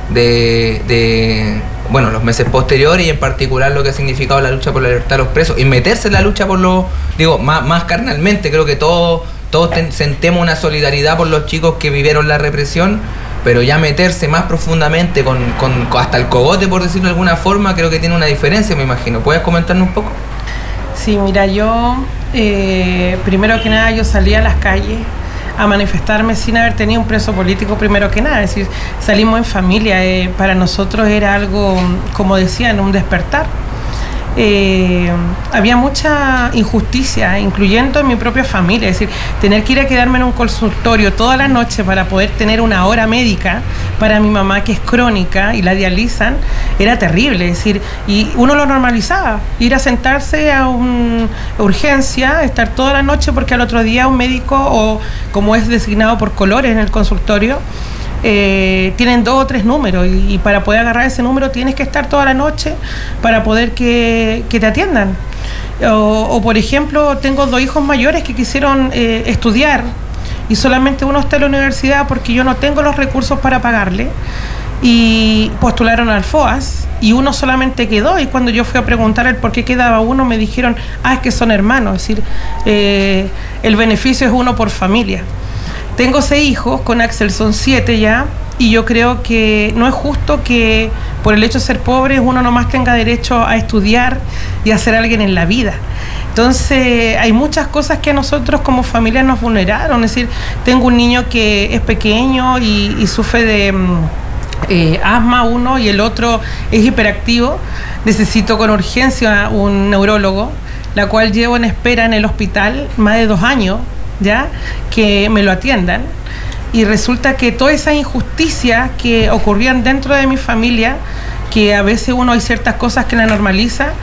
de, de, bueno, los meses posteriores y en particular lo que ha significado la lucha por la libertad de los presos y meterse en la lucha por los, digo, más, más carnalmente, creo que todos, todos sentemos una solidaridad por los chicos que vivieron la represión, pero ya meterse más profundamente con, con- con hasta el cogote, por decirlo de alguna forma, creo que tiene una diferencia, me imagino. ¿Puedes comentarnos un poco? Sí, mira, yo eh, primero que nada yo salí a las calles a manifestarme sin haber tenido un preso político primero que nada, es decir, salimos en familia, eh, para nosotros era algo, como decían, un despertar. Eh, había mucha injusticia, incluyendo en mi propia familia, es decir, tener que ir a quedarme en un consultorio toda la noche para poder tener una hora médica para mi mamá que es crónica y la dializan, era terrible, es decir, y uno lo normalizaba, ir a sentarse a una urgencia, estar toda la noche porque al otro día un médico o como es designado por colores en el consultorio, eh, tienen dos o tres números y, para poder agarrar ese número tienes que estar toda la noche para poder que, que te atiendan. O, o, por ejemplo, tengo dos hijos mayores que quisieron eh, estudiar y solamente uno está en la universidad porque yo no tengo los recursos para pagarle y postularon al FOAS y uno solamente quedó y cuando yo fui a preguntar el por qué quedaba uno me dijeron, ah, es que son hermanos, es decir, eh, el beneficio es uno por familia. Tengo seis hijos, con Axel son siete ya, y yo creo que no es justo que por el hecho de ser pobre uno nomás tenga derecho a estudiar y a ser alguien en la vida. Entonces hay muchas cosas que a nosotros como familia nos vulneraron. Es decir, tengo un niño que es pequeño y, y sufre de mm, eh, asma uno y el otro es hiperactivo. Necesito con urgencia un neurólogo, la cual llevo en espera en el hospital más de dos años, ¿ya? Que me lo atiendan. Y resulta que toda esa injusticia que ocurrían dentro de mi familia, que a veces uno hay ciertas cosas que la normaliza,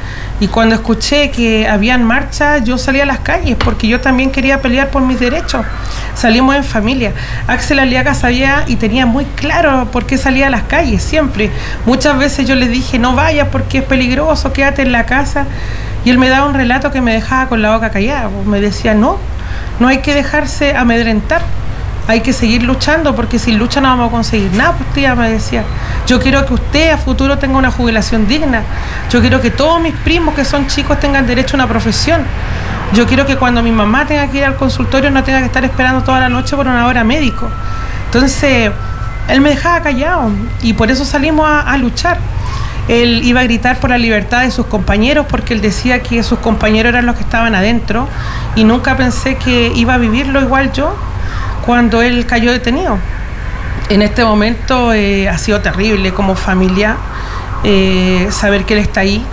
y cuando escuché que habían marchas, yo salí a las calles porque yo también quería pelear por mis derechos. Salimos en familia. Axel Aliaga sabía y tenía muy claro por qué salía a las calles, siempre. Muchas veces yo le dije, no vayas porque es peligroso, quédate en la casa. Y él me daba un relato que me dejaba con la boca callada. Me decía, no, no hay que dejarse amedrentar hay que seguir luchando porque sin lucha no vamos a conseguir nada, pues tía me decía. Yo quiero que usted a futuro tenga una jubilación digna. Yo quiero que todos mis primos que son chicos tengan derecho a una profesión. Yo quiero que cuando mi mamá tenga que ir al consultorio no tenga que estar esperando toda la noche por una hora médico. Entonces, él me dejaba callado y por eso salimos a, a luchar. Él iba a gritar por la libertad de sus compañeros porque él decía que sus compañeros eran los que estaban adentro y nunca pensé que iba a vivirlo igual yo cuando él cayó detenido. En este momento eh, ha sido terrible como familia eh, saber que él está ahí,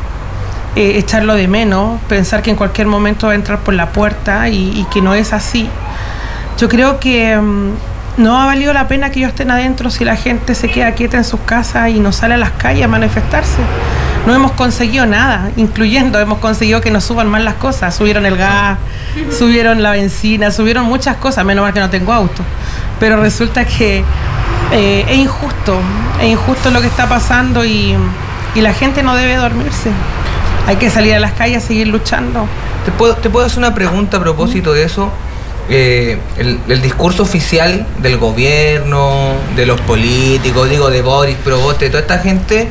eh, echarlo de menos, pensar que en cualquier momento va a entrar por la puerta y, que no es así. Yo creo que mm, no ha valido la pena que ellos estén adentro si la gente se queda quieta en sus casas y no sale a las calles a manifestarse. No hemos conseguido nada, incluyendo hemos conseguido que nos suban más las cosas. Subieron el gas, subieron la benzina, subieron muchas cosas, menos mal que no tengo auto. Pero resulta que eh, es injusto, es injusto lo que está pasando y, y la gente no debe dormirse. Hay que salir a las calles a seguir luchando. ¿Te puedo, te puedo hacer una pregunta a propósito de eso? Eh, el, el discurso oficial del gobierno, de los políticos, digo de Boris, Proboste, de toda esta gente,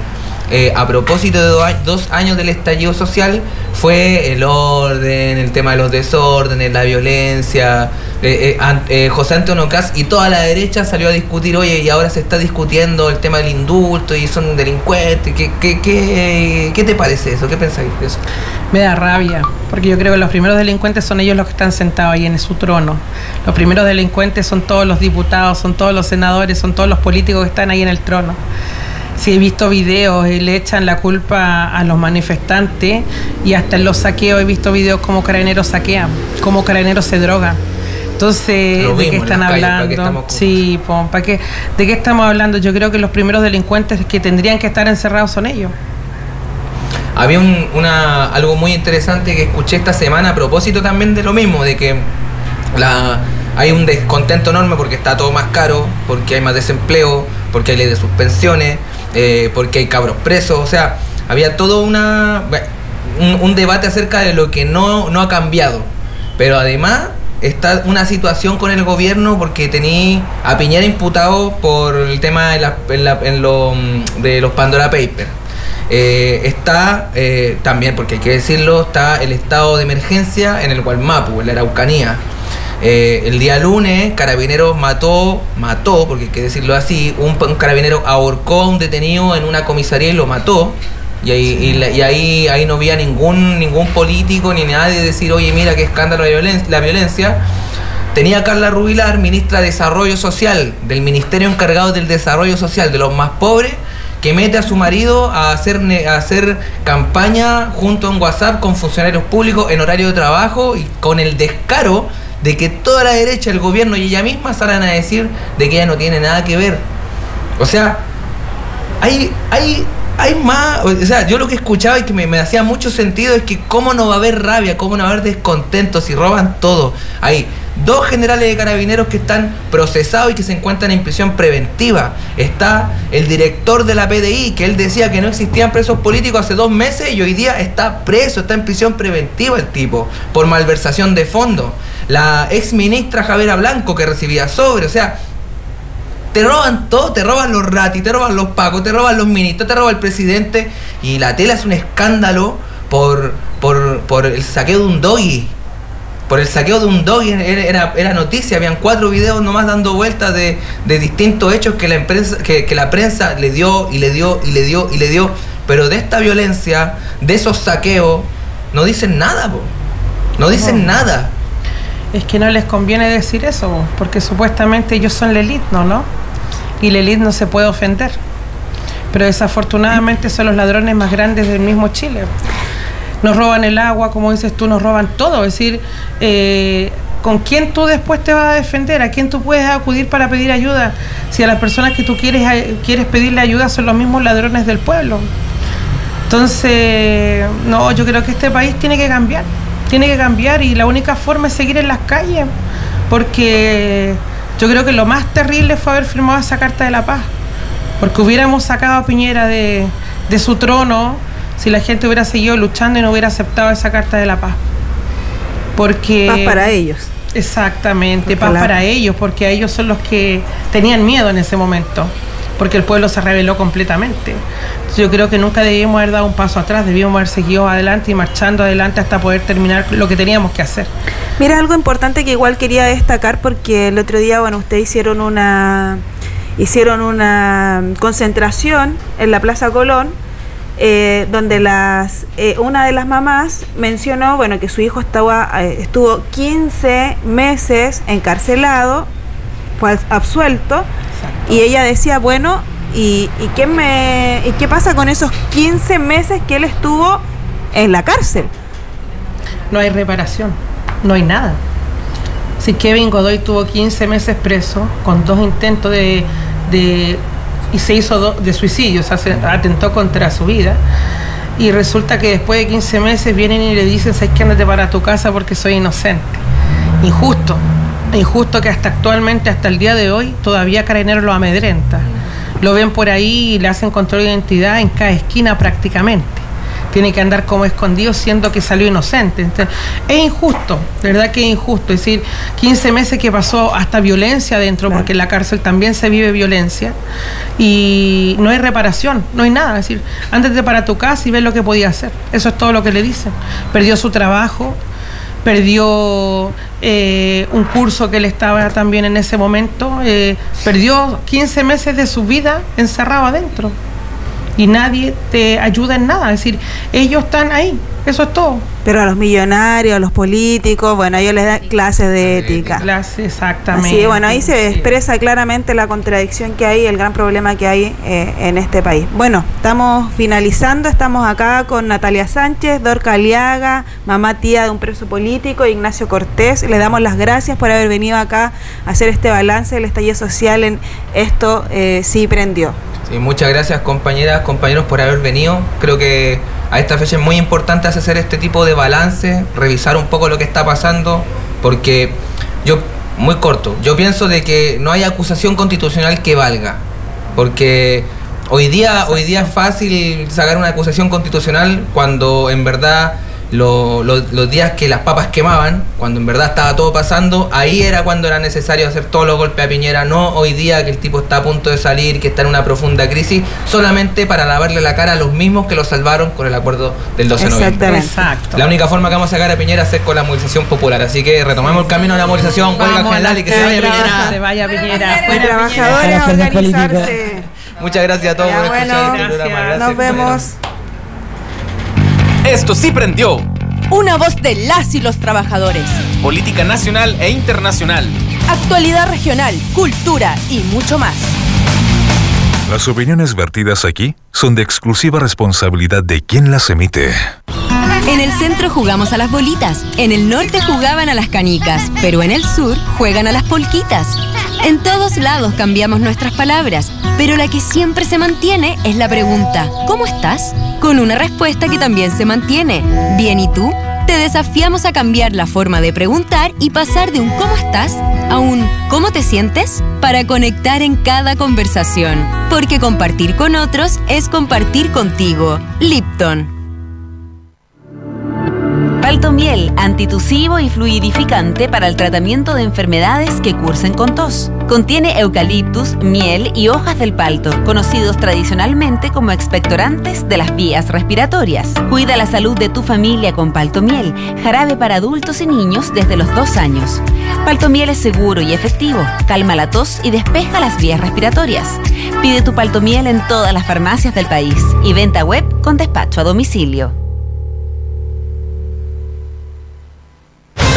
eh, a propósito de do- dos años del estallido social, fue el orden, el tema de los desórdenes, la violencia. Eh, eh, eh, José Antonio Caz y toda la derecha salió a discutir, oye, y ahora se está discutiendo el tema del indulto y son delincuentes. ¿Qué, qué, qué, qué te parece eso? ¿Qué pensáis de eso? Me da rabia, porque yo creo que los primeros delincuentes son ellos los que están sentados ahí en su trono. Los primeros delincuentes son todos los diputados, son todos los senadores, son todos los políticos que están ahí en el trono. Si he visto videos, eh, le echan la culpa a los manifestantes y hasta en los saqueos he visto videos como carabineros saquean, como carabineros se drogan. Entonces, ¿de qué están las calles, ¿para qué hablando? sí, po, ¿para qué? ¿de qué estamos hablando? Yo creo que los primeros delincuentes que tendrían que estar encerrados son ellos. Había un- una, algo muy interesante que escuché esta semana a propósito también de lo mismo, de que la, hay un descontento enorme porque está todo más caro, porque hay más desempleo, porque hay ley de suspensiones, eh, porque hay cabros presos, o sea, había todo una, un, debate acerca de lo que no, no ha cambiado, pero además está una situación con el gobierno porque tenía a Piñera imputado por el tema de, la- en mm, de los Pandora Papers. Eh, está eh, también, porque hay que decirlo, está el estado de emergencia en el Gualmapu, en la Araucanía. Eh, el día lunes, Carabineros mató, mató, porque hay que decirlo así, un, carabinero ahorcó a un detenido en una comisaría y lo mató. Y ahí, ahí, no había ningún, ningún político ni nadie decir, oye, mira qué escándalo la violen- la violencia. Tenía Carla Rubilar, ministra de Desarrollo Social, del Ministerio encargado del Desarrollo Social de los más pobres, que mete a su marido a hacer, a hacer campaña junto en WhatsApp con funcionarios públicos en horario de trabajo y con el descaro de que toda la derecha, el gobierno y ella misma salgan a decir de que ella no tiene nada que ver. O sea, hay, hay, hay más, o sea, yo lo que escuchaba y que me, hacía mucho sentido es que cómo no va a haber rabia, cómo no va a haber descontento si roban todo. Hay dos generales de carabineros que están procesados y que se encuentran en prisión preventiva. Está el director de la PDI, que él decía que no existían presos políticos hace dos meses y hoy día está preso, está en prisión preventiva el tipo, por malversación de fondos. La ex ministra Javiera Blanco que recibía sobre, o sea, te roban todo, te roban los ratis, te roban los pacos, te roban los ministros, te roba el presidente. Y la tela es un escándalo por, por, por el saqueo de un doggy. Por el saqueo de un doggy era, era, noticia, habían cuatro videos nomás dando vueltas de, de distintos hechos que la, empresa, que, que la prensa le dio y le dio y le dio y le dio. Pero de esta violencia, de esos saqueos, no dicen nada, po. No dicen nada. Es que no les conviene decir eso, po, porque supuestamente ellos son la elite, ¿no? ¿no? Y la elite no se puede ofender. Pero desafortunadamente son los ladrones más grandes del mismo Chile. Nos roban el agua, como dices tú, nos roban todo. Es decir, eh, ¿con quién tú después te vas a defender? ¿A quién tú puedes acudir para pedir ayuda? Si a las personas que tú quieres, eh, quieres pedirle ayuda son los mismos ladrones del pueblo. Entonces, no, yo creo que este país tiene que cambiar, tiene que cambiar y la única forma es seguir en las calles, porque yo creo que lo más terrible fue haber firmado esa Carta de la Paz, porque hubiéramos sacado a Piñera de, de su trono si la gente hubiera seguido luchando y no hubiera aceptado esa Carta de la Paz. Porque... Paz para ellos. Exactamente, paz para ellos, porque ellos son los que tenían miedo en ese momento, porque el pueblo se rebeló completamente. Yo creo que nunca debíamos haber dado un paso atrás, debíamos haber seguido adelante y marchando adelante hasta poder terminar lo que teníamos que hacer. Mira, algo importante que igual quería destacar porque el otro día, bueno, ustedes hicieron una hicieron una concentración en la Plaza Colón, eh, donde las eh, una de las mamás mencionó, bueno, que su hijo estaba eh, estuvo 15 meses encarcelado, fue absuelto, y ella decía, bueno, ¿y, qué me y qué pasa con esos 15 meses que él estuvo en la cárcel? No hay reparación, no hay nada. Si Kevin Godoy tuvo 15 meses preso con dos intentos de, y se hizo de suicidio, o sea, se atentó contra su vida. Y resulta que después de 15 meses vienen y le dicen, ¿sabes que andate para tu casa porque soy inocente? Injusto, injusto que hasta actualmente, hasta el día de hoy, todavía Carabineros lo amedrenta. Lo ven por ahí y le hacen control de identidad en cada esquina prácticamente tiene que andar como escondido siendo que salió inocente. Entonces, es injusto, de verdad que es injusto. Es decir, 15 meses que pasó hasta violencia dentro, porque en la cárcel también se vive violencia, y no hay reparación, no hay nada. Es decir, ándate para tu casa y ves lo que podía hacer. Eso es todo lo que le dicen. Perdió su trabajo, perdió eh, un curso que él estaba también en ese momento, eh, perdió 15 meses de su vida encerrado adentro. Y nadie te ayuda en nada. Es decir, ellos están ahí, eso es todo. Pero a los millonarios, a los políticos, bueno, ellos les dan clases de ética. Clases, exactamente. Sí, bueno, ahí se expresa claramente la contradicción que hay, el gran problema que hay eh, en este país. Bueno, estamos finalizando, estamos acá con Natalia Sánchez, Dorca Aliaga, mamá tía de un preso político, Ignacio Cortés. Le damos las gracias por haber venido acá a hacer este balance del estallido social en esto eh, sí prendió. Sí, muchas gracias compañeras, compañeros por haber venido. Creo que a esta fecha es muy importante hacer este tipo de balance, revisar un poco lo que está pasando, porque yo, muy corto, yo pienso de que no hay acusación constitucional que valga, porque hoy día, hoy día es fácil sacar una acusación constitucional cuando en verdad lo- lo- los días que las papas quemaban, cuando en verdad estaba todo pasando, ahí era cuando era necesario hacer todos los golpes a Piñera, no hoy día que el tipo está a punto de salir, que está en una profunda crisis, solamente para lavarle la cara a los mismos que lo salvaron con el acuerdo del 12 de noviembre. Exacto. La única forma que vamos a sacar a Piñera es con la movilización popular, así que retomamos el camino de la movilización, huelga general y que se vaya Piñera. se vaya Piñera. Fuera trabajadores a organizarse. Muchas gracias a todos Ya, por bueno, escuchar este programa. Gracias, Nos vemos. Esto sí prendió. Una voz de las y los trabajadores. Política nacional e internacional. Actualidad regional, cultura y mucho más. Las opiniones vertidas aquí son de exclusiva responsabilidad de quien las emite. En el centro jugamos a las bolitas, en el norte jugaban a las canicas, pero en el sur juegan a las polquitas. En todos lados cambiamos nuestras palabras, pero la que siempre se mantiene es la pregunta, ¿cómo estás? Con una respuesta que también se mantiene. ¿Bien y tú? Te desafiamos a cambiar la forma de preguntar y pasar de un ¿cómo estás? a un ¿cómo te sientes? para conectar en cada conversación. Porque compartir con otros es compartir contigo. Lipton. Paltomiel, antitusivo y fluidificante para el tratamiento de enfermedades que cursen con tos. Contiene eucaliptus, miel y hojas del palto, conocidos tradicionalmente como expectorantes de las vías respiratorias. Cuida la salud de tu familia con Paltomiel, jarabe para adultos y niños desde los dos años. Paltomiel es seguro y efectivo, calma la tos y despeja las vías respiratorias. Pide tu Paltomiel en todas las farmacias del país y venta web con despacho a domicilio.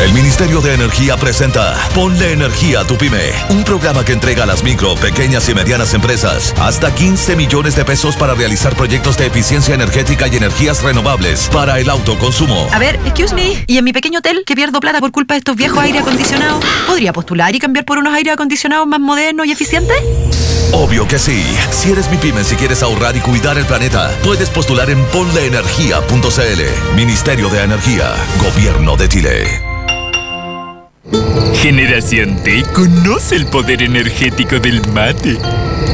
El Ministerio de Energía presenta Ponle Energía a tu Pyme, un programa que entrega a las micro, pequeñas y medianas empresas hasta 15 millones de pesos para realizar proyectos de eficiencia energética y energías renovables para el autoconsumo. A ver, excuse me, ¿y en mi pequeño hotel que pierdo plata por culpa de estos viejos aire acondicionados? ¿Podría postular y cambiar por unos aire acondicionados más modernos y eficientes? Obvio que sí. Si eres mi pyme, si quieres ahorrar y cuidar el planeta, puedes postular en ponleenergia.cl. Ministerio de Energía, Gobierno de Chile. Generación T conoce el poder energético del mate.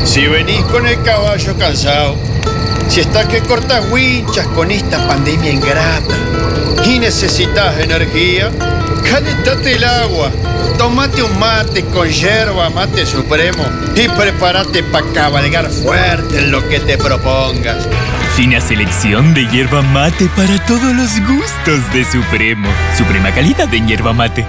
Si venís con el caballo cansado, si estás que cortas winchas con esta pandemia ingrata y necesitas energía, calentate el agua, tomate un mate con yerba mate supremo y prepárate para cabalgar fuerte en lo que te propongas. Fina selección de hierba mate para todos los gustos de Supremo. Suprema calidad en hierba mate.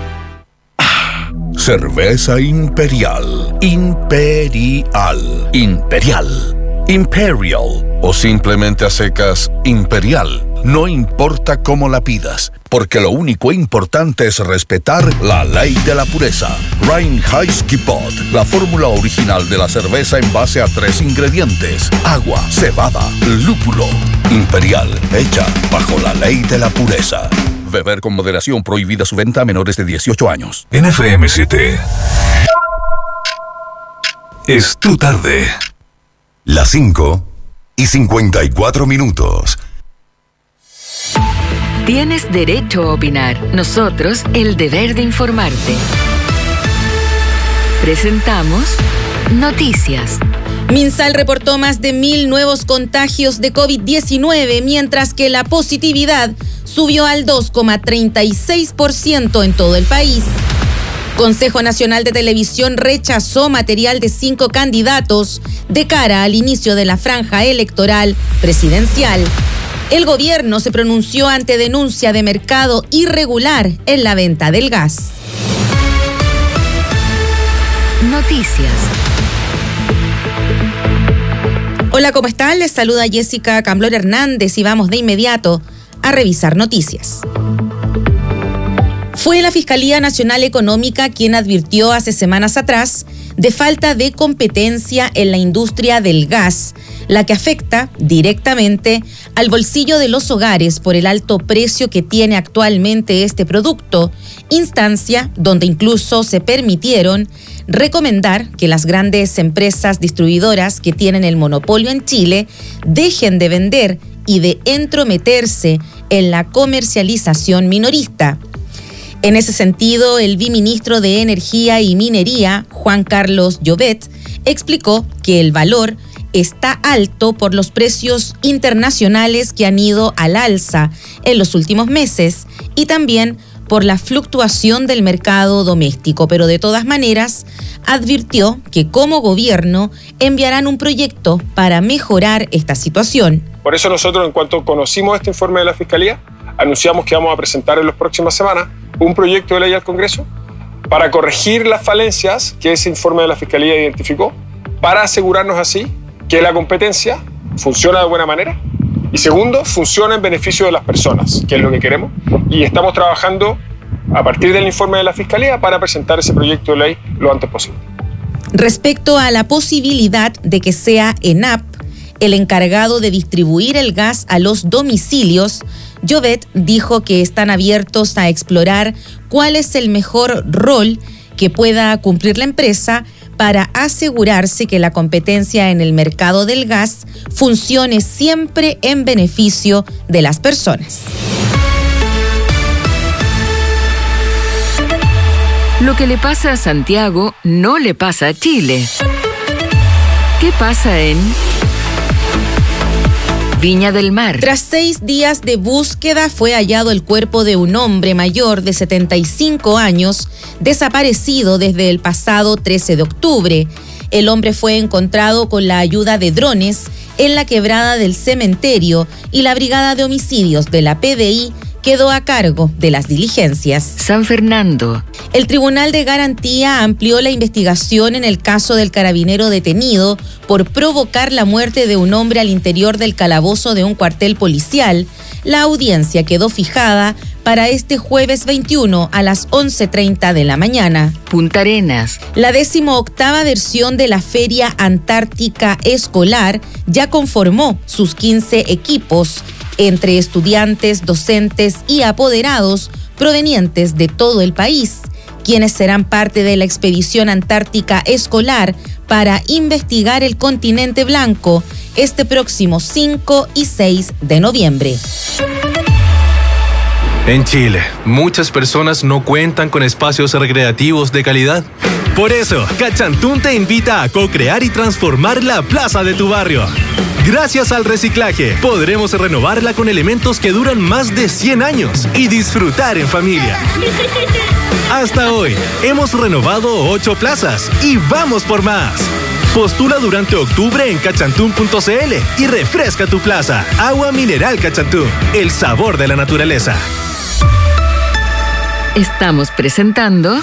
Cerveza Imperial. Imperial. Imperial. Imperial. O simplemente a secas Imperial. No importa cómo la pidas, porque lo único importante es respetar la ley de la pureza. Reinheitsgebot, la fórmula original de la cerveza en base a tres ingredientes: agua, cebada, lúpulo. Imperial, hecha bajo la ley de la pureza. Beber con moderación prohibida su venta a menores de 18 años. En FM7. Es tu tarde. Las 5 y 54 minutos. Tienes derecho a opinar. Nosotros, el deber de informarte. Presentamos Noticias. Minsal reportó más de mil nuevos contagios de COVID-19, mientras que la positividad subió al 2,36% en todo el país. Consejo Nacional de Televisión rechazó material de cinco candidatos de cara al inicio de la franja electoral presidencial. El gobierno se pronunció ante denuncia de mercado irregular en la venta del gas. Noticias. Hola, ¿cómo están? Les saluda Jessica Camblor Hernández y vamos de inmediato a revisar noticias. Fue la Fiscalía Nacional Económica quien advirtió hace semanas atrás de falta de competencia en la industria del gas, la que afecta directamente al bolsillo de los hogares por el alto precio que tiene actualmente este producto, instancia donde incluso se permitieron recomendar que las grandes empresas distribuidoras que tienen el monopolio en Chile dejen de vender y de entrometerse en la comercialización minorista. En ese sentido, el biministro de Energía y Minería, Juan Carlos Llobet, explicó que el valor está alto por los precios internacionales que han ido al alza en los últimos meses y también por la fluctuación del mercado doméstico, pero de todas maneras advirtió que como gobierno enviarán un proyecto para mejorar esta situación. Por eso nosotros, en cuanto conocimos este informe de la Fiscalía, anunciamos que vamos a presentar en las próximas semanas un proyecto de ley al Congreso para corregir las falencias que ese informe de la Fiscalía identificó, para asegurarnos así que la competencia funciona de buena manera y segundo, funciona en beneficio de las personas, que es lo que queremos, y estamos trabajando a partir del informe de la Fiscalía para presentar ese proyecto de ley lo antes posible. Respecto a la posibilidad de que sea ENAP el encargado de distribuir el gas a los domicilios, Jovet dijo que están abiertos a explorar cuál es el mejor rol que pueda cumplir la empresa para asegurarse que la competencia en el mercado del gas funcione siempre en beneficio de las personas. Lo que le pasa a Santiago no le pasa a Chile. ¿Qué pasa en... Viña del Mar. Tras seis días de búsqueda fue hallado el cuerpo de un hombre mayor de 75 años desaparecido desde el pasado 13 de octubre. El hombre fue encontrado con la ayuda de drones en la quebrada del cementerio y la brigada de homicidios de la PDI quedó a cargo de las diligencias. San Fernando. El Tribunal de Garantía amplió la investigación en el caso del carabinero detenido por provocar la muerte de un hombre al interior del calabozo de un cuartel policial. La audiencia quedó fijada para este jueves 21 a las 11.30 de la mañana. Punta Arenas. La decimoctava versión de la Feria Antártica Escolar ya conformó sus 15 equipos entre estudiantes, docentes y apoderados provenientes de todo el país, quienes serán parte de la expedición antártica escolar para investigar el continente blanco este próximo 5 y 6 de noviembre. En Chile, muchas personas no cuentan con espacios recreativos de calidad. Por eso, Cachantún te invita a co-crear y transformar la plaza de tu barrio. Gracias al reciclaje, podremos renovarla con elementos que duran más de 100 años y disfrutar en familia. Hasta hoy, hemos renovado 8 plazas y vamos por más. Postula durante octubre en cachantún.cl y refresca tu plaza. Agua mineral Cachantún, el sabor de la naturaleza. Estamos presentando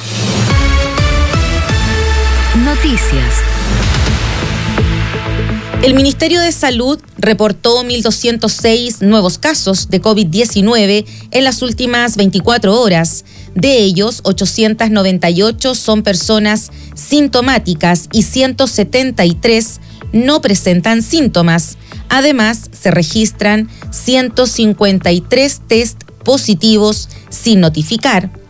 El Ministerio de Salud reportó 1.206 nuevos casos de COVID-19 en las últimas 24 horas. De ellos, 898 son personas sintomáticas y 173 no presentan síntomas. Además, se registran 153 test positivos sin notificar.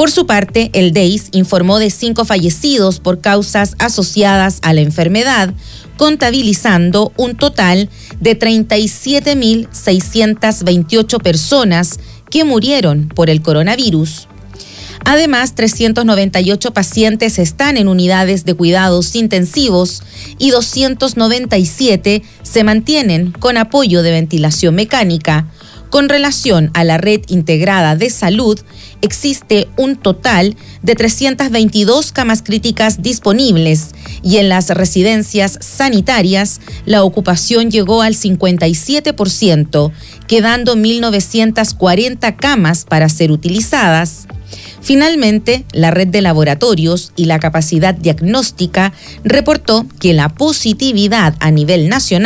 Por su parte, el DEIS informó de cinco fallecidos por causas asociadas a la enfermedad, contabilizando un total de 37.628 personas que murieron por el coronavirus. Además, 398 pacientes están en unidades de cuidados intensivos y 297 se mantienen con apoyo de ventilación mecánica. Con relación a la red integrada de salud, existe un total de 322 camas críticas disponibles y en las residencias sanitarias la ocupación llegó al 57%, quedando 1.940 camas para ser utilizadas. Finalmente, la red de laboratorios y la capacidad diagnóstica reportó que la positividad a nivel nacional